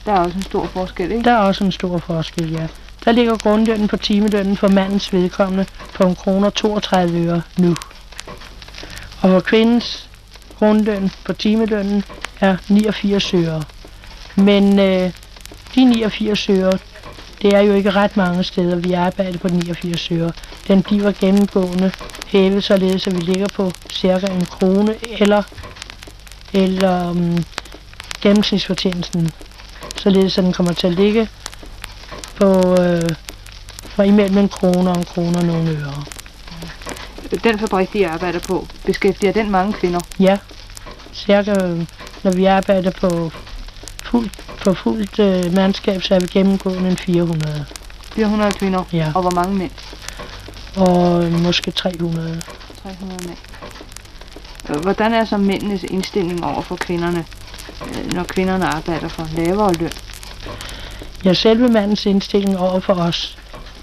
der er også en stor forskel, ikke? Der er også en stor forskel, ja. Der ligger grundlønnen på timelønnen for mandens vedkommende på en kroner 32 øre nu. Og for kvindens grundløn på timelønnen er 89 øre. Men øh, de 89 øre, det er jo ikke ret mange steder, vi arbejder på 89 øre. Den bliver gennemgående hævet således, at vi ligger på cirka en krone eller, eller um, gennemsnitsfortjenesten. Således at den kommer til at ligge på øh, fra imellem en krone og en krone og nogle øre. Den fabrik, de arbejder på, beskæftiger den mange kvinder? Ja, cirka når vi arbejder på fuldt, på fuldt øh, mandskab, så er vi gennemgående en 400. 400 kvinder? Ja. Og hvor mange mænd? Og øh, måske 300. 300 mænd. Øh, Hvordan er så mændenes indstilling over for kvinderne, øh, når kvinderne arbejder for en lavere løn? Ja, selve mandens indstilling over for os,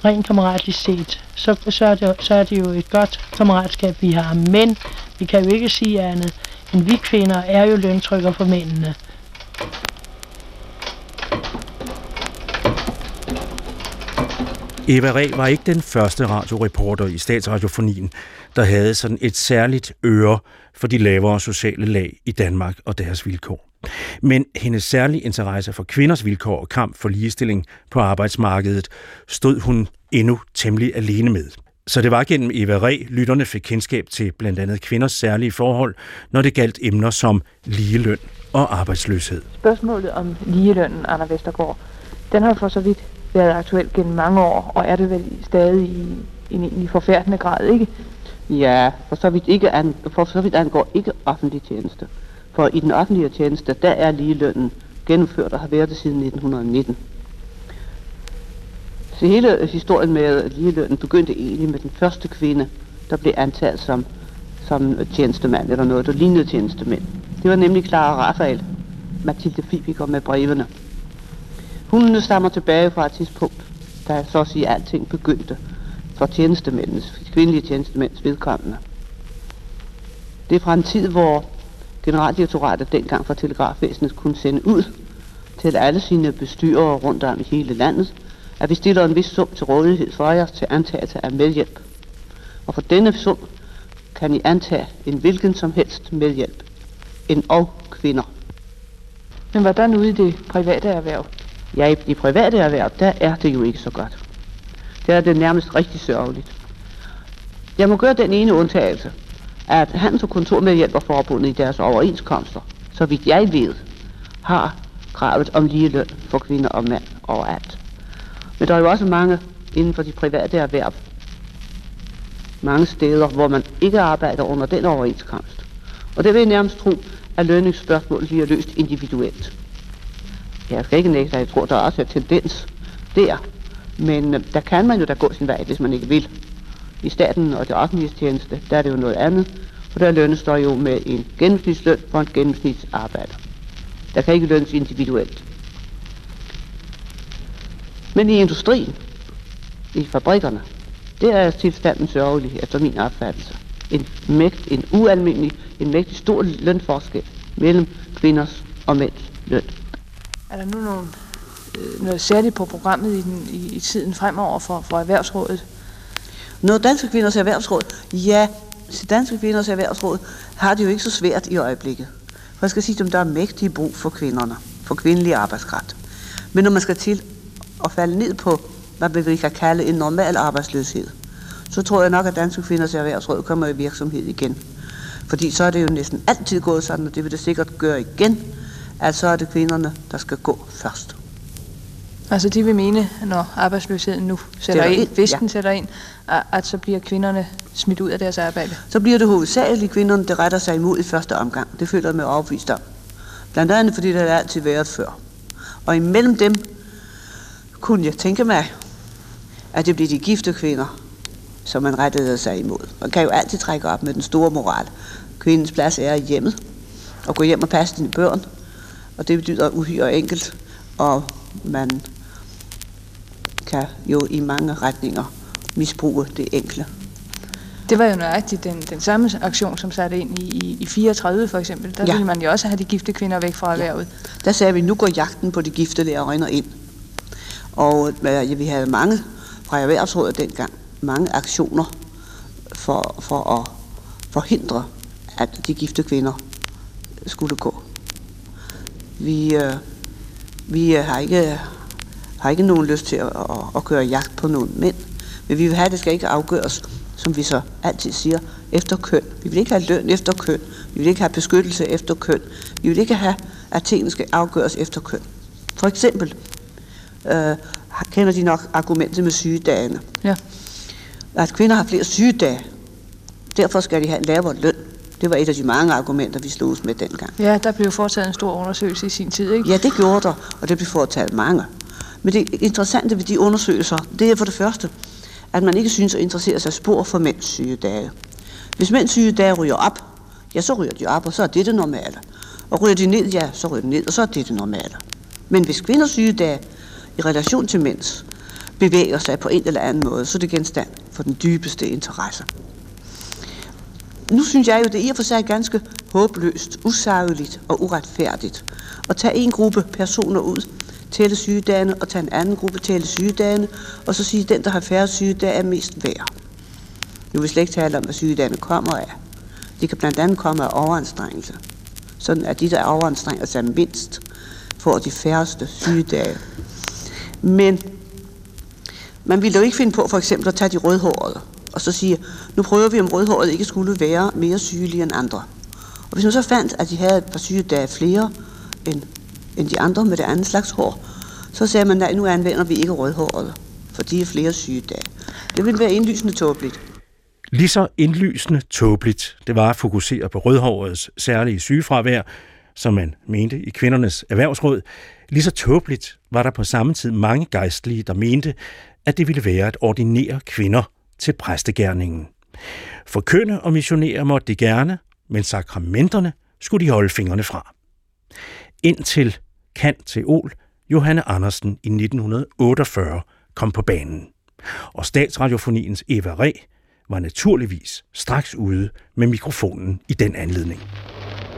rent kammeratligt set, så, så, er det, så er det jo et godt kammeratskab, vi har. Men vi kan jo ikke sige andet, end vi kvinder er jo løntrykker for mændene. Eva Ræ var ikke den første radioreporter i statsradiofonien, der havde sådan et særligt øre for de lavere sociale lag i Danmark og deres vilkår. Men hendes særlige interesse for kvinders vilkår og kamp for ligestilling på arbejdsmarkedet stod hun endnu temmelig alene med. Så det var gennem Eva Ræ, lytterne fik kendskab til blandt andet kvinders særlige forhold, når det galt emner som ligeløn og arbejdsløshed. Spørgsmålet om ligelønnen, Anna Vestergaard, den har for så vidt været aktuel gennem mange år, og er det vel stadig i en egentlig forfærdende grad, ikke? Ja, for så vidt, ikke an, for så vidt angår ikke offentlig tjeneste. For i den offentlige tjeneste, der er ligelønnen gennemført og har været det siden 1919. Så hele historien med ligelønnen begyndte egentlig med den første kvinde, der blev antaget som, som tjenestemand, eller noget, der lignede tjenestemænd. Det var nemlig Clara Raphael, Mathilde Fibiker med brevene. Hun stammer tilbage fra et tidspunkt, da så at sige alting begyndte for tjenestemændens, kvindelige tjenestemænds vedkommende. Det er fra en tid, hvor generaldirektoratet dengang for telegrafvæsenet kunne sende ud til alle sine bestyrere rundt om i hele landet, at vi stiller en vis sum til rådighed for jer til antagelse af medhjælp. Og for denne sum kan I antage en hvilken som helst medhjælp. En og kvinder. Men hvordan ude i det private erhverv? Ja, i, i private erhverv, der er det jo ikke så godt. Der er det nærmest rigtig sørgeligt. Jeg må gøre den ene undtagelse, at Handels- og Kontormedhjælperforbundet i deres overenskomster, så vidt jeg ved, har kravet om lige løn for kvinder og mænd overalt. Men der er jo også mange inden for de private erhverv, mange steder, hvor man ikke arbejder under den overenskomst. Og det vil jeg nærmest tro, at lønningsspørgsmålet bliver løst individuelt. Jeg skal ikke nægte, at jeg tror, der er også er tendens der. Men øh, der kan man jo da gå sin vej, hvis man ikke vil. I staten og det offentlige tjeneste, der er det jo noget andet. For der lønnes der jo med en gennemsnitsløn for en gennemsnitsarbejder. Der kan ikke lønnes individuelt. Men i industrien, i fabrikkerne, der er tilstanden sørgelig efter min opfattelse. En, mægt, en ualmindelig, en mægtig stor lønforskel mellem kvinders og mænds løn. Er der nu nogle, øh, noget særligt på programmet i, den, i, i tiden fremover for, for Erhvervsrådet? Når Danske Kvinders Erhvervsråd, ja, så Danske Kvinders Erhvervsråd har det jo ikke så svært i øjeblikket. For jeg skal sige, dem, der er mægtig brug for kvinderne, for kvindelig arbejdskraft. Men når man skal til at falde ned på, hvad vi kan kalde en normal arbejdsløshed, så tror jeg nok, at Danske Kvinders Erhvervsråd kommer i virksomhed igen. Fordi så er det jo næsten altid gået sådan, og det vil det sikkert gøre igen, at så er det kvinderne, der skal gå først. Altså de vil mene, når arbejdsløsheden nu sætter Sætter ind, hvis ja. den sætter ind, at, at så bliver kvinderne smidt ud af deres arbejde. Så bliver det hovedsageligt kvinderne, der retter sig imod i første omgang. Det føler jeg mig overbevist om. Blandt andet fordi det har altid været før. Og imellem dem kunne jeg tænke mig, at det bliver de gifte kvinder, som man rettede sig imod. Man kan jo altid trække op med den store moral. Kvindens plads er i hjemmet, og gå hjem og passe dine børn. Og det betyder uhyre enkelt, og man kan jo i mange retninger misbruge det enkle. Det var jo nøjagtigt den, den samme aktion, som satte ind i, i, i 34 for eksempel. Der Ja. ja. ville man jo også have de gifte kvinder væk fra erhvervet. Der sagde vi, nu går jagten på de gifte lærerinder ind. Og øh, ja, vi havde mange fra erhvervsrådet dengang, mange aktioner for, for at forhindre, at de gifte kvinder skulle gå. Vi, øh, vi øh, har, ikke, har ikke nogen lyst til at, at, at køre jagt på nogen mænd, men vi vil have, at det skal ikke afgøres, som vi så altid siger, efter køn. Vi vil ikke have løn efter køn. Vi vil ikke have beskyttelse efter køn. Vi vil ikke have, at tingene skal afgøres efter køn. For eksempel øh, kender de nok argumentet med sygedagene. Ja. At kvinder har flere sygedage. Derfor skal de have en lavere løn. Det var et af de mange argumenter, vi slogs med dengang. Ja, der blev foretaget en stor undersøgelse i sin tid, ikke? Ja, det gjorde der, og det blev fortalt mange. Men det interessante ved de undersøgelser, det er for det første, at man ikke synes at interessere sig spor for mænds sygedage. Hvis mænds sygedage ryger op, ja, så ryger de op, og så er det det normale. Og ryger de ned, ja, så ryger de ned, og så er det det normale. Men hvis kvinders sygedage i relation til mænds bevæger sig på en eller anden måde, så er det genstand for den dybeste interesse. Nu synes jeg jo, det er i og for sig ganske håbløst, usagligt og uretfærdigt at tage en gruppe personer ud, tælle sygedagene, og tage en anden gruppe, tælle sygedagene, og så sige, at den, der har færre sygedage, er mest værd. Nu vil vi slet ikke tale om, hvad sygedagene kommer af. Det kan blandt andet komme af overanstrengelse. Sådan at de, der overanstrenger sig altså mindst, får de færreste sygedage. Men man ville jo ikke finde på for eksempel at tage de rødhårede, og så sige, nu prøver vi, om rødhåret ikke skulle være mere sygelige end andre. Og hvis man så fandt, at de havde et par sygedage flere end, end de andre med det andet slags hår, så sagde man, at nu anvender vi ikke rødhåret, for de er flere sygedage. Det ville være indlysende tåbeligt. Lige så indlysende tåbeligt det var at fokusere på rødhårets særlige sygefravær, som man mente i kvindernes erhvervsråd, lige så tåbeligt var der på samme tid mange gejstlige, der mente, at det ville være at ordinere kvinder til præstegærningen. Forkynde og missionere måtte de gerne, men sakramenterne skulle de holde fingrene fra. Indtil Kant til Ol, Johanne Andersen i 1948 kom på banen. Og statsradiofoniens Eva Ræ var naturligvis straks ude med mikrofonen i den anledning.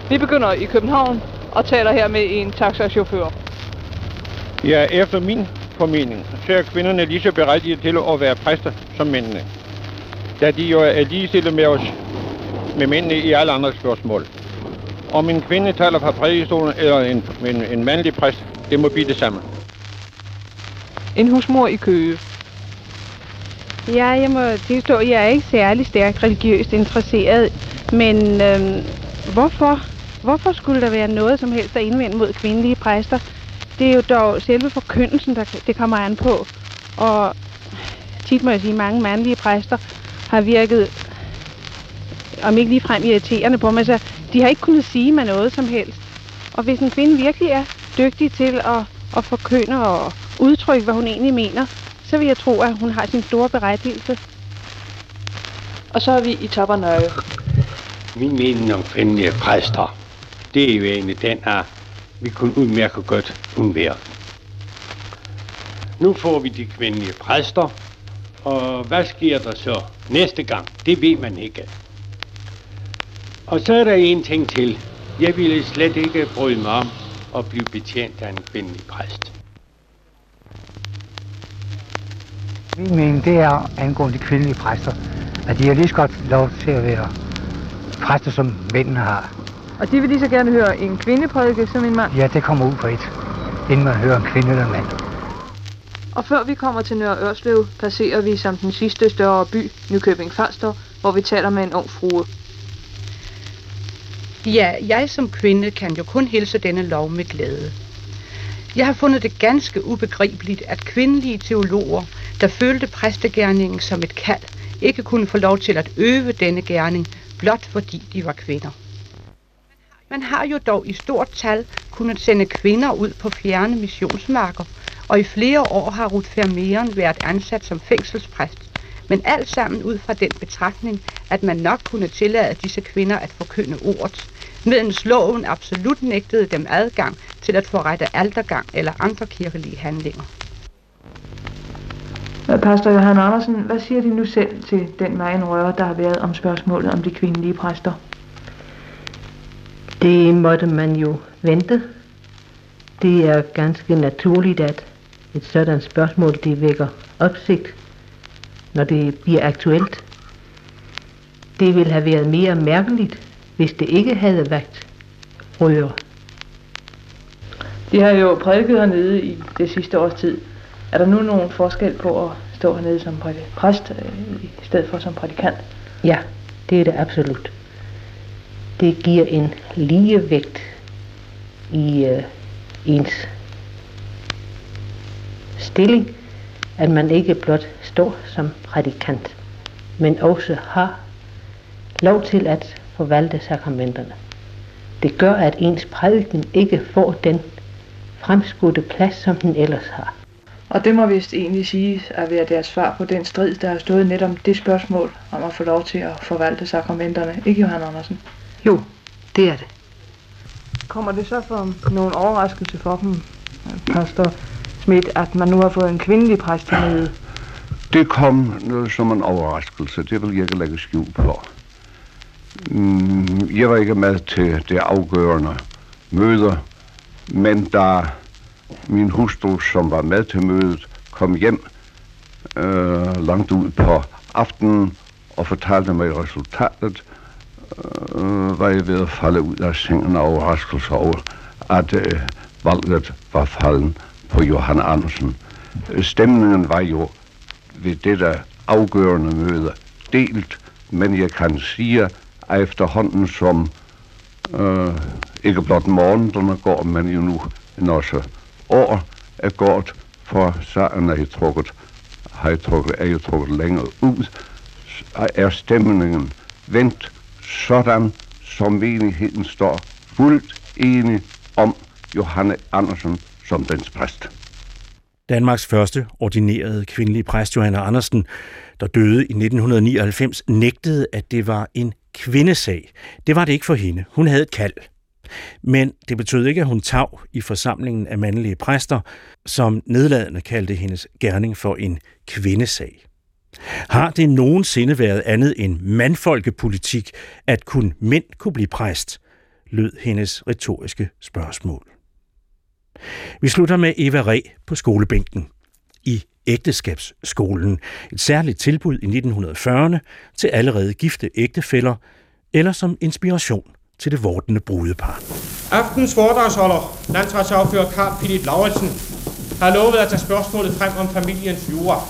Vi begynder i København og taler her med en taxachauffør. Ja, efter min formening, så er kvinderne lige så berettiget til at være præster som mændene. Da de jo er ligestillet med os, med mændene i alle andre spørgsmål. Om en kvinde taler fra prædikestolen eller en, en, en mandlig præst, det må blive det samme. En husmor i Køge. Ja, jeg må tilstå, at jeg er ikke særlig stærkt religiøst interesseret, men øhm, hvorfor, hvorfor skulle der være noget som helst at indvende mod kvindelige præster? Det er jo dog selve forkyndelsen, der det kommer an på. Og tit må jeg sige, at mange mandlige præster har virket, om ikke ligefrem irriterende på mig, så de har ikke kunnet sige mig noget som helst. Og hvis en kvinde virkelig er dygtig til at, at forkynde og udtrykke, hvad hun egentlig mener, så vil jeg tro, at hun har sin store berettigelse. Og så er vi i Toppernøje. Min mening om kvindelige præster, det er jo egentlig den, at vi kunne udmærke godt undvære. Nu får vi de kvindelige præster, og hvad sker der så næste gang? Det ved man ikke. Og så er der en ting til. Jeg ville slet ikke bryde mig om at blive betjent af en kvindelig præst. Min mening det er angående de kvindelige præster, at de har lige så godt lov til at være præster, som mændene har. Og de vil lige så gerne høre en kvindeprædike som en mand. Ja, det kommer ud på et, inden man hører en kvinde eller en mand. Og før vi kommer til Nørre Ørslev, passerer vi som den sidste større by, Nykøbing Falster, hvor vi taler med en ung frue. Ja, jeg som kvinde kan jo kun hilse denne lov med glæde. Jeg har fundet det ganske ubegribeligt, at kvindelige teologer, der følte præstegærningen som et kald, ikke kunne få lov til at øve denne gerning, blot fordi de var kvinder. Man har jo dog i stort tal kunnet sende kvinder ud på fjerne missionsmarker, og i flere år har Ruth Vermeeren været ansat som fængselspræst, men alt sammen ud fra den betragtning, at man nok kunne tillade disse kvinder at forkynde ordet, medens loven absolut nægtede dem adgang til at forrette altergang eller andre kirkelige handlinger. Pastor Johan Andersen, hvad siger de nu selv til den meget røre, der har været om spørgsmålet om de kvindelige præster? Det måtte man jo vente. Det er ganske naturligt, at et sådan spørgsmål det vækker opsigt, når det bliver aktuelt. Det ville have været mere mærkeligt, hvis det ikke havde vægt røre. De har jo prædiket hernede i det sidste års tid. Er der nu nogen forskel på at stå hernede som præst øh, i stedet for som prædikant? Ja, det er det absolut. Det giver en ligevægt i øh, ens stilling, at man ikke blot står som prædikant, men også har lov til at forvalte sakramenterne. Det gør, at ens prædiken ikke får den fremskudte plads, som den ellers har. Og det må vist egentlig sige at være deres svar på den strid, der har stået net om det spørgsmål om at få lov til at forvalte sakramenterne. Ikke Johan Andersen? Jo, det er det. Kommer det så for nogen overraskelse for dem, Pastor Schmidt, at man nu har fået en kvindelig præst hernede? Det kom som en overraskelse. Det vil jeg ikke lægge skjul på. Mm, jeg var ikke med til det afgørende møde, men da min hustru, som var med til mødet, kom hjem øh, langt ud på aftenen og fortalte mig resultatet, øh, var jeg ved at falde ud af sengen og overraskelse over, at øh, valget var falden på Johan Andersen. Stemningen var jo ved dette afgørende møde delt, men jeg kan sige, at efterhånden som øh, ikke blot morgenerne går, men jo nu en også år er gået, for sagen er jeg trukket, har jeg trukket, er jeg trukket længere ud, er stemningen vendt sådan, som menigheden står fuldt enig om Johanne Andersen som dens præst. Danmarks første ordinerede kvindelige præst, Johanna Andersen, der døde i 1999, nægtede, at det var en kvindesag. Det var det ikke for hende. Hun havde et kald. Men det betød ikke, at hun tav i forsamlingen af mandlige præster, som nedladende kaldte hendes gerning for en kvindesag. Har det nogensinde været andet end mandfolkepolitik, at kun mænd kunne blive præst, lød hendes retoriske spørgsmål. Vi slutter med Eva Re på skolebænken. i ægteskabsskolen. Et særligt tilbud i 1940'erne til allerede gifte ægtefæller, eller som inspiration til det vortende brudepar. Aftens foredragsholder, landsretsafører Karl Philip Lauritsen, har lovet at tage spørgsmålet frem om familiens jura.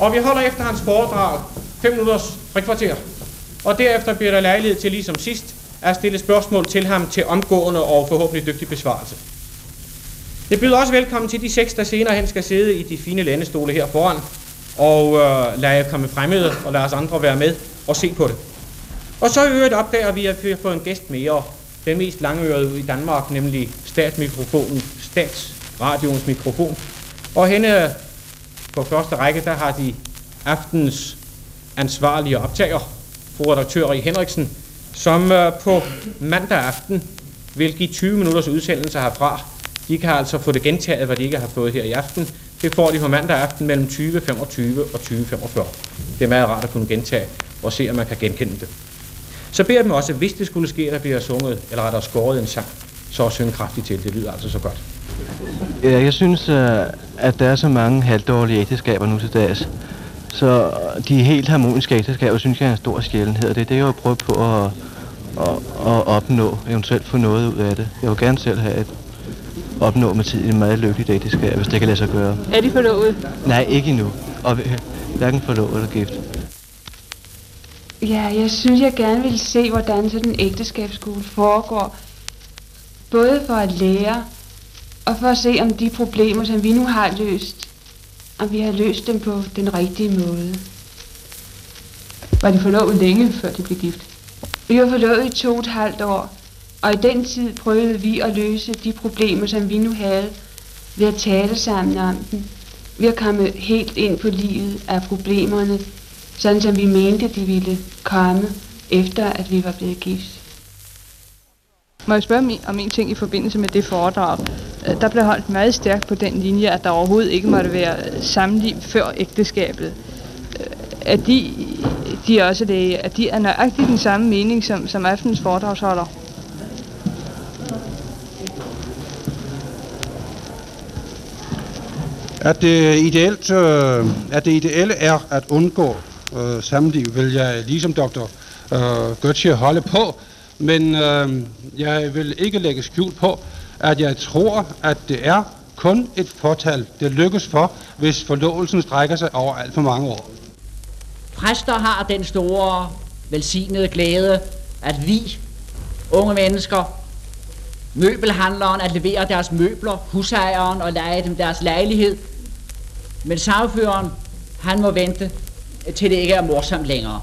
Og vi holder efter hans foredrag 5 minutters frikvarter. Og derefter bliver der lejlighed til, ligesom sidst, at stille spørgsmål til ham til omgående og forhåbentlig dygtig besvarelse. Det byder også velkommen til de seks, der senere hen skal sidde i de fine landestole her foran, og øh, lad jer komme fremmede og lad os andre være med og se på det. Og så i øvrigt opdager vi, at vi har fået en gæst mere, den mest langørede i Danmark, nemlig statsmikrofonen, statsradioens mikrofon. Og henne øh, på første række, der har de aftens ansvarlige optager, fru redaktør i Henriksen, som øh, på mandag aften vil give 20 minutters udsendelse herfra. De kan altså få det gentaget, hvad de ikke har fået her i aften. Det får de på mandag aften mellem 20.25 og 20.45. Det er meget rart at kunne gentage og se, om man kan genkende det. Så beder jeg dem også, hvis det skulle ske, at der bliver sunget, eller rettere skåret en sang, så synge kraftigt til. Det lyder altså så godt. Ja, jeg synes, øh, at der er så mange halvdårlige ægteskaber nu til dags. Så de helt harmoniske ægteskaber, synes jeg er en stor sjældenhed. Det er det, jeg har prøvet på at, at, at opnå, eventuelt få noget ud af det. Jeg vil gerne selv have et opnå med tiden en meget lykkeligt ægteskab, hvis det kan lade sig gøre. Er de forlovet? Nej, ikke endnu. Og hverken forlovet eller gift. Ja, jeg synes, jeg gerne vil se, hvordan sådan en ægteskabsskole foregår. Både for at lære, og for at se, om de problemer, som vi nu har løst, om vi har løst dem på den rigtige måde. Var de forlovet længe, før de blev gift? Vi var forlovet i to og et halvt år, og i den tid prøvede vi at løse de problemer, som vi nu havde, ved at tale sammen om dem. Ved at komme helt ind på livet af problemerne, sådan som vi mente, de ville komme, efter at vi var blevet gift. Må jeg spørge om en ting i forbindelse med det foredrag? Øh, der blev holdt meget stærkt på den linje, at der overhovedet ikke måtte være samliv før ægteskabet. Øh, er de, de er også det, at de er nøjagtigt den samme mening som, som aftens foredragsholder? At det, ideelt, øh, at det ideelle er at undgå øh, samliv, vil jeg ligesom dr. Øh, Götze holde på, men øh, jeg vil ikke lægge skjult på, at jeg tror, at det er kun et fortal, det lykkes for, hvis forlovelsen strækker sig over alt for mange år. Præster har den store, velsignede glæde, at vi, unge mennesker, møbelhandleren at levere deres møbler, husejeren og leje dem deres lejlighed. Men sagføreren, han må vente, øh, til det ikke er morsomt længere.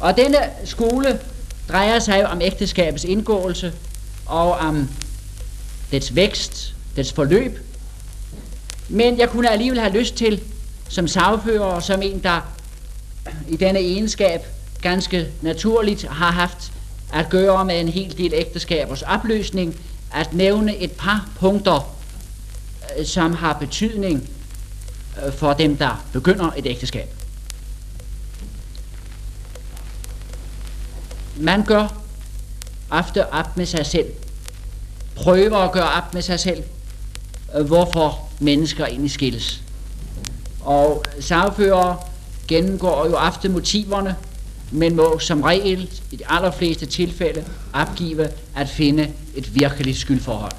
Og denne skole drejer sig om ægteskabets indgåelse og om dets vækst, dets forløb. Men jeg kunne alligevel have lyst til, som sagfører og som en, der i denne egenskab ganske naturligt har haft at gøre med en hel del ægteskabers opløsning, at nævne et par punkter, Øh, som har betydning øh, for dem, der begynder et ægteskab. Man gør ofte op med sig selv, prøver at gøre op med sig selv, øh, hvorfor mennesker egentlig skilles. Og sagfører gennemgår jo ofte motiverne, men må som regel i de allerfleste tilfælde opgive at finde et virkeligt skyldforhold.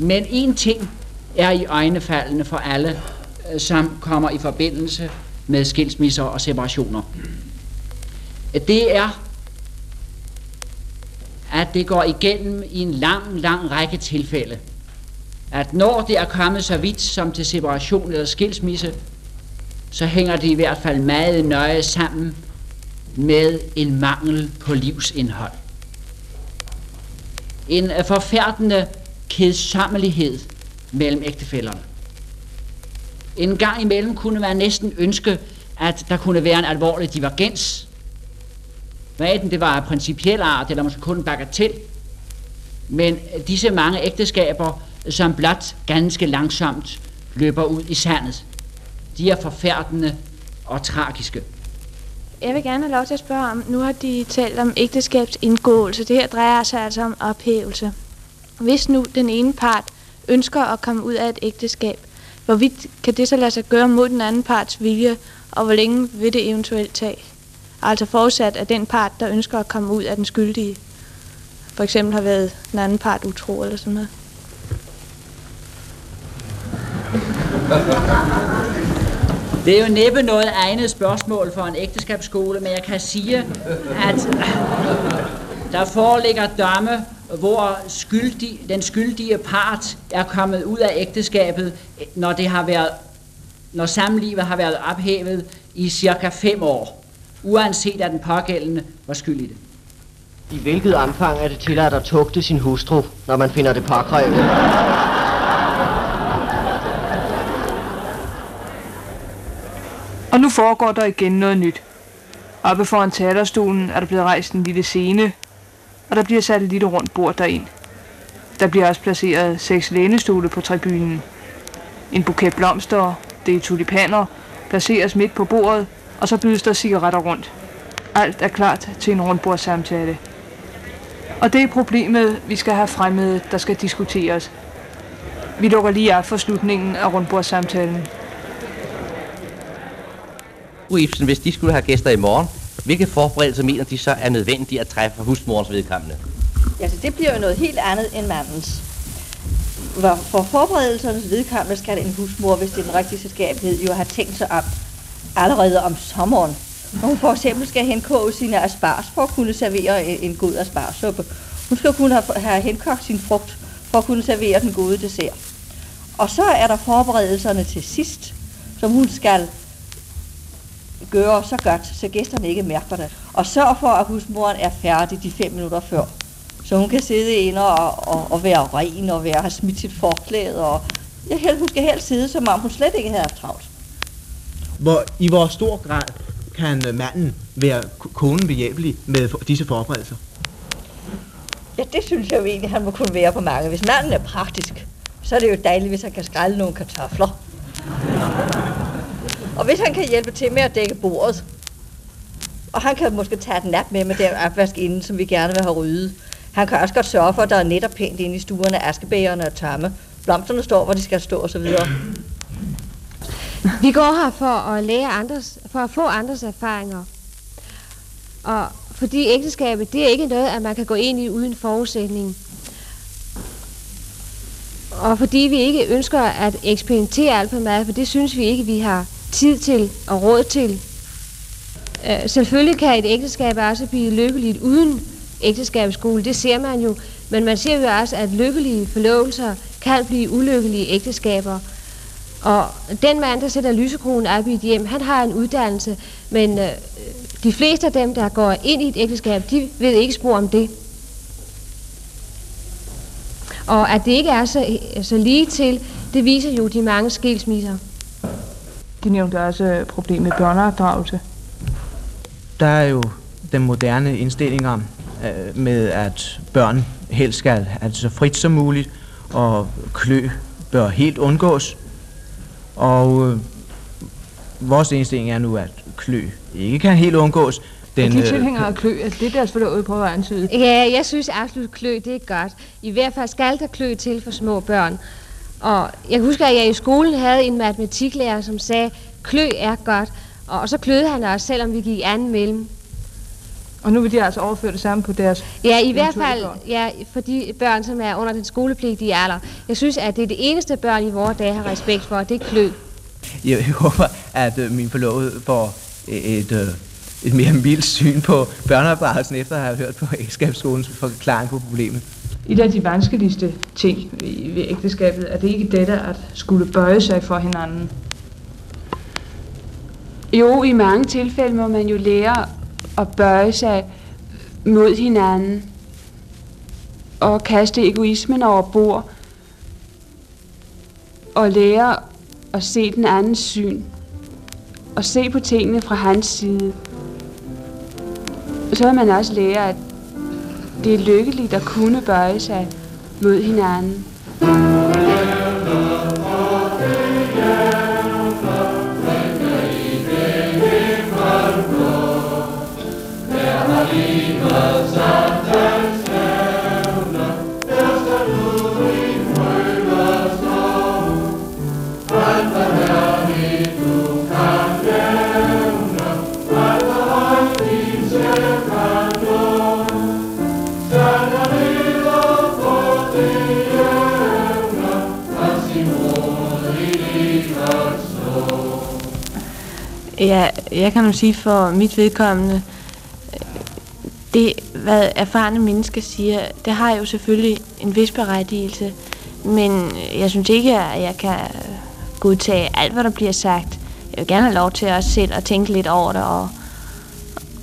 Men en ting er i øjnefaldene for alle, øh, som kommer i forbindelse med skilsmisser og separationer. Det er, at det går igennem i en lang, lang række tilfælde. At når det er kommet så vidt som til separation eller skilsmisse, så hænger det i hvert fald meget nøje sammen med en mangel på livsindhold. En øh, forfærdende kedsommelighed mellem ægtefællerne. En gang imellem kunne man næsten ønske, at der kunne være en alvorlig divergens. Hvad enten det var af principiel art, eller måske kun en bagatel. Men disse mange ægteskaber, som blot ganske langsomt løber ud i sandet, de er forfærdende og tragiske. Jeg vil gerne have lov til at spørge om, nu har de talt om ægteskabsindgåelse. Det her drejer sig altså om ophævelse. Hvis nu den ene part ønsker at komme ud af et ægteskab, hvorvidt kan det så lade sig gøre mod den anden parts vilje, og hvor længe vil det eventuelt tage? Altså forudsat at den part, der ønsker at komme ud af den skyldige, for eksempel har været den anden part utro eller sådan noget. Det er jo næppe noget egnet spørgsmål for en ægteskabsskole, men jeg kan sige, at der foreligger domme, hvor skyldig, den skyldige part er kommet ud af ægteskabet, når det har været når samlivet har været ophævet i cirka fem år, uanset at den pågældende var skyldig det. I hvilket omfang er det tilladt at tugte sin hustru, når man finder det påkrævet? Og nu foregår der igen noget nyt. Oppe foran teaterstolen er der blevet rejst en lille scene, og der bliver sat et lille rundt bord derind. Der bliver også placeret seks lænestole på tribunen. En buket blomster, det er tulipaner, placeres midt på bordet, og så bydes der cigaretter rundt. Alt er klart til en rundbordssamtale. Og det er problemet, vi skal have fremmede, der skal diskuteres. Vi lukker lige af for slutningen af rundbordssamtalen. Ibsen, hvis de skulle have gæster i morgen, hvilke forberedelser mener de så er nødvendige at træffe for husmorens vedkommende? Altså, det bliver jo noget helt andet end mandens. For forberedelsernes vedkommende skal en husmor, hvis det er den rigtige selskabhed, jo have tænkt sig om allerede om sommeren. Når hun for eksempel skal henkoge sine asparges for at kunne servere en, god asparsuppe. Hun skal kunne have henkogt sin frugt for at kunne servere den gode dessert. Og så er der forberedelserne til sidst, som hun skal gøre så godt, så gæsterne ikke mærker det. Og sørg for, at husmoren er færdig de fem minutter før. Så hun kan sidde inde og, og, og være ren og være, have smidt sit forklæde. Og jeg, hun skal helst sidde, som om hun slet ikke havde travlt. Hvor, I hvor stor grad kan manden være konen behjælpelig med disse forberedelser? Ja, det synes jeg jo egentlig, han må kunne være på mange. Hvis manden er praktisk, så er det jo dejligt, hvis han kan skrælle nogle kartofler. Og hvis han kan hjælpe til med at dække bordet, og han kan måske tage et nap med med den opvask inden, som vi gerne vil have ryddet. Han kan også godt sørge for, at der er net og pænt inde i stuerne, askebægerne er tomme. Blomsterne står, hvor de skal stå osv. Vi går her for at lære andres, for at få andres erfaringer. Og fordi ægteskabet, det er ikke noget, at man kan gå ind i uden forudsætning. Og fordi vi ikke ønsker at eksperimentere alt for meget, for det synes vi ikke, vi har tid til og råd til. Øh, selvfølgelig kan et ægteskab også blive lykkeligt uden ægteskabsskole, det ser man jo. Men man ser jo også, at lykkelige forlovelser kan blive ulykkelige ægteskaber. Og den mand, der sætter lysekronen op i et hjem, han har en uddannelse, men øh, de fleste af dem, der går ind i et ægteskab, de ved ikke spor om det. Og at det ikke er så, så lige til, det viser jo de mange skilsmisser. De nævnte også problemet med børneopdragelse. Der er jo den moderne indstilling om, øh, med at børn helst skal have det så frit som muligt, og klø bør helt undgås. Og øh, vores indstilling er nu, at klø ikke kan helt undgås. Den, er de tilhængere af klø, at det deres forlovede på at antyde? Ja, jeg synes absolut, klø det er godt. I hvert fald skal der klø til for små børn. Og jeg husker, at jeg i skolen havde en matematiklærer, som sagde, klø er godt. Og så kløede han også, selvom vi gik anden mellem. Og nu vil de altså overføre det samme på deres Ja, i hvert fald ja, for de børn, som er under den skolepligtige alder. Jeg synes, at det er det eneste børn i vores dage har respekt for, det er klø. Jeg håber, at øh, min forlovede får et, øh, et mere mildt syn på børneopdragelsen, efter at have hørt på ægteskabsskolens forklaring på problemet. Et af de vanskeligste ting ved ægteskabet er det ikke dette at skulle bøje sig for hinanden. Jo, i mange tilfælde må man jo lære at bøje sig mod hinanden og kaste egoismen over bord og lære at se den andens syn og se på tingene fra hans side. Så vil man også lære, at det er lykkeligt at kunne bøje sig mod hinanden. Ja, jeg kan nu sige for mit vedkommende, det, hvad erfarne mennesker siger, det har jo selvfølgelig en vis berettigelse, men jeg synes ikke, at jeg kan godtage alt, hvad der bliver sagt. Jeg vil gerne have lov til at selv at tænke lidt over det og,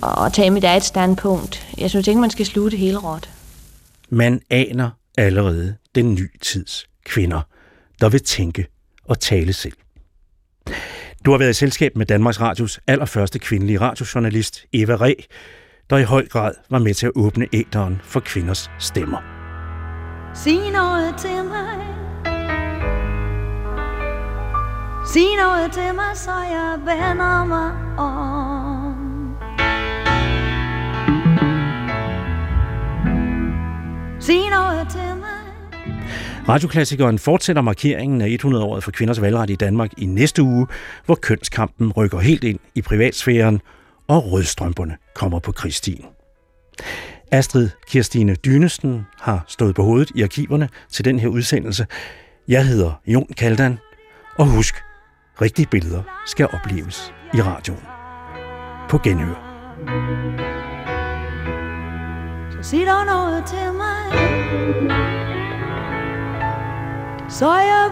og tage mit eget standpunkt. Jeg synes ikke, man skal slutte hele råt. Man aner allerede den nye tids kvinder, der vil tænke og tale selv. Du har været i selskab med Danmarks Radios allerførste kvindelige radiojournalist, Eva Re, der i høj grad var med til at åbne æderen for kvinders stemmer. Sig noget til mig Sig noget til mig, så jeg vender mig om Sig noget til mig Radioklassikeren fortsætter markeringen af 100-året for kvinders valgret i Danmark i næste uge, hvor kønskampen rykker helt ind i privatsfæren, og rødstrømperne kommer på krigstien. Astrid Kirstine Dynesten har stået på hovedet i arkiverne til den her udsendelse. Jeg hedder Jon Kaldan, og husk, rigtige billeder skal opleves i radioen. På genhør. Så sig dog noget til mig så jeg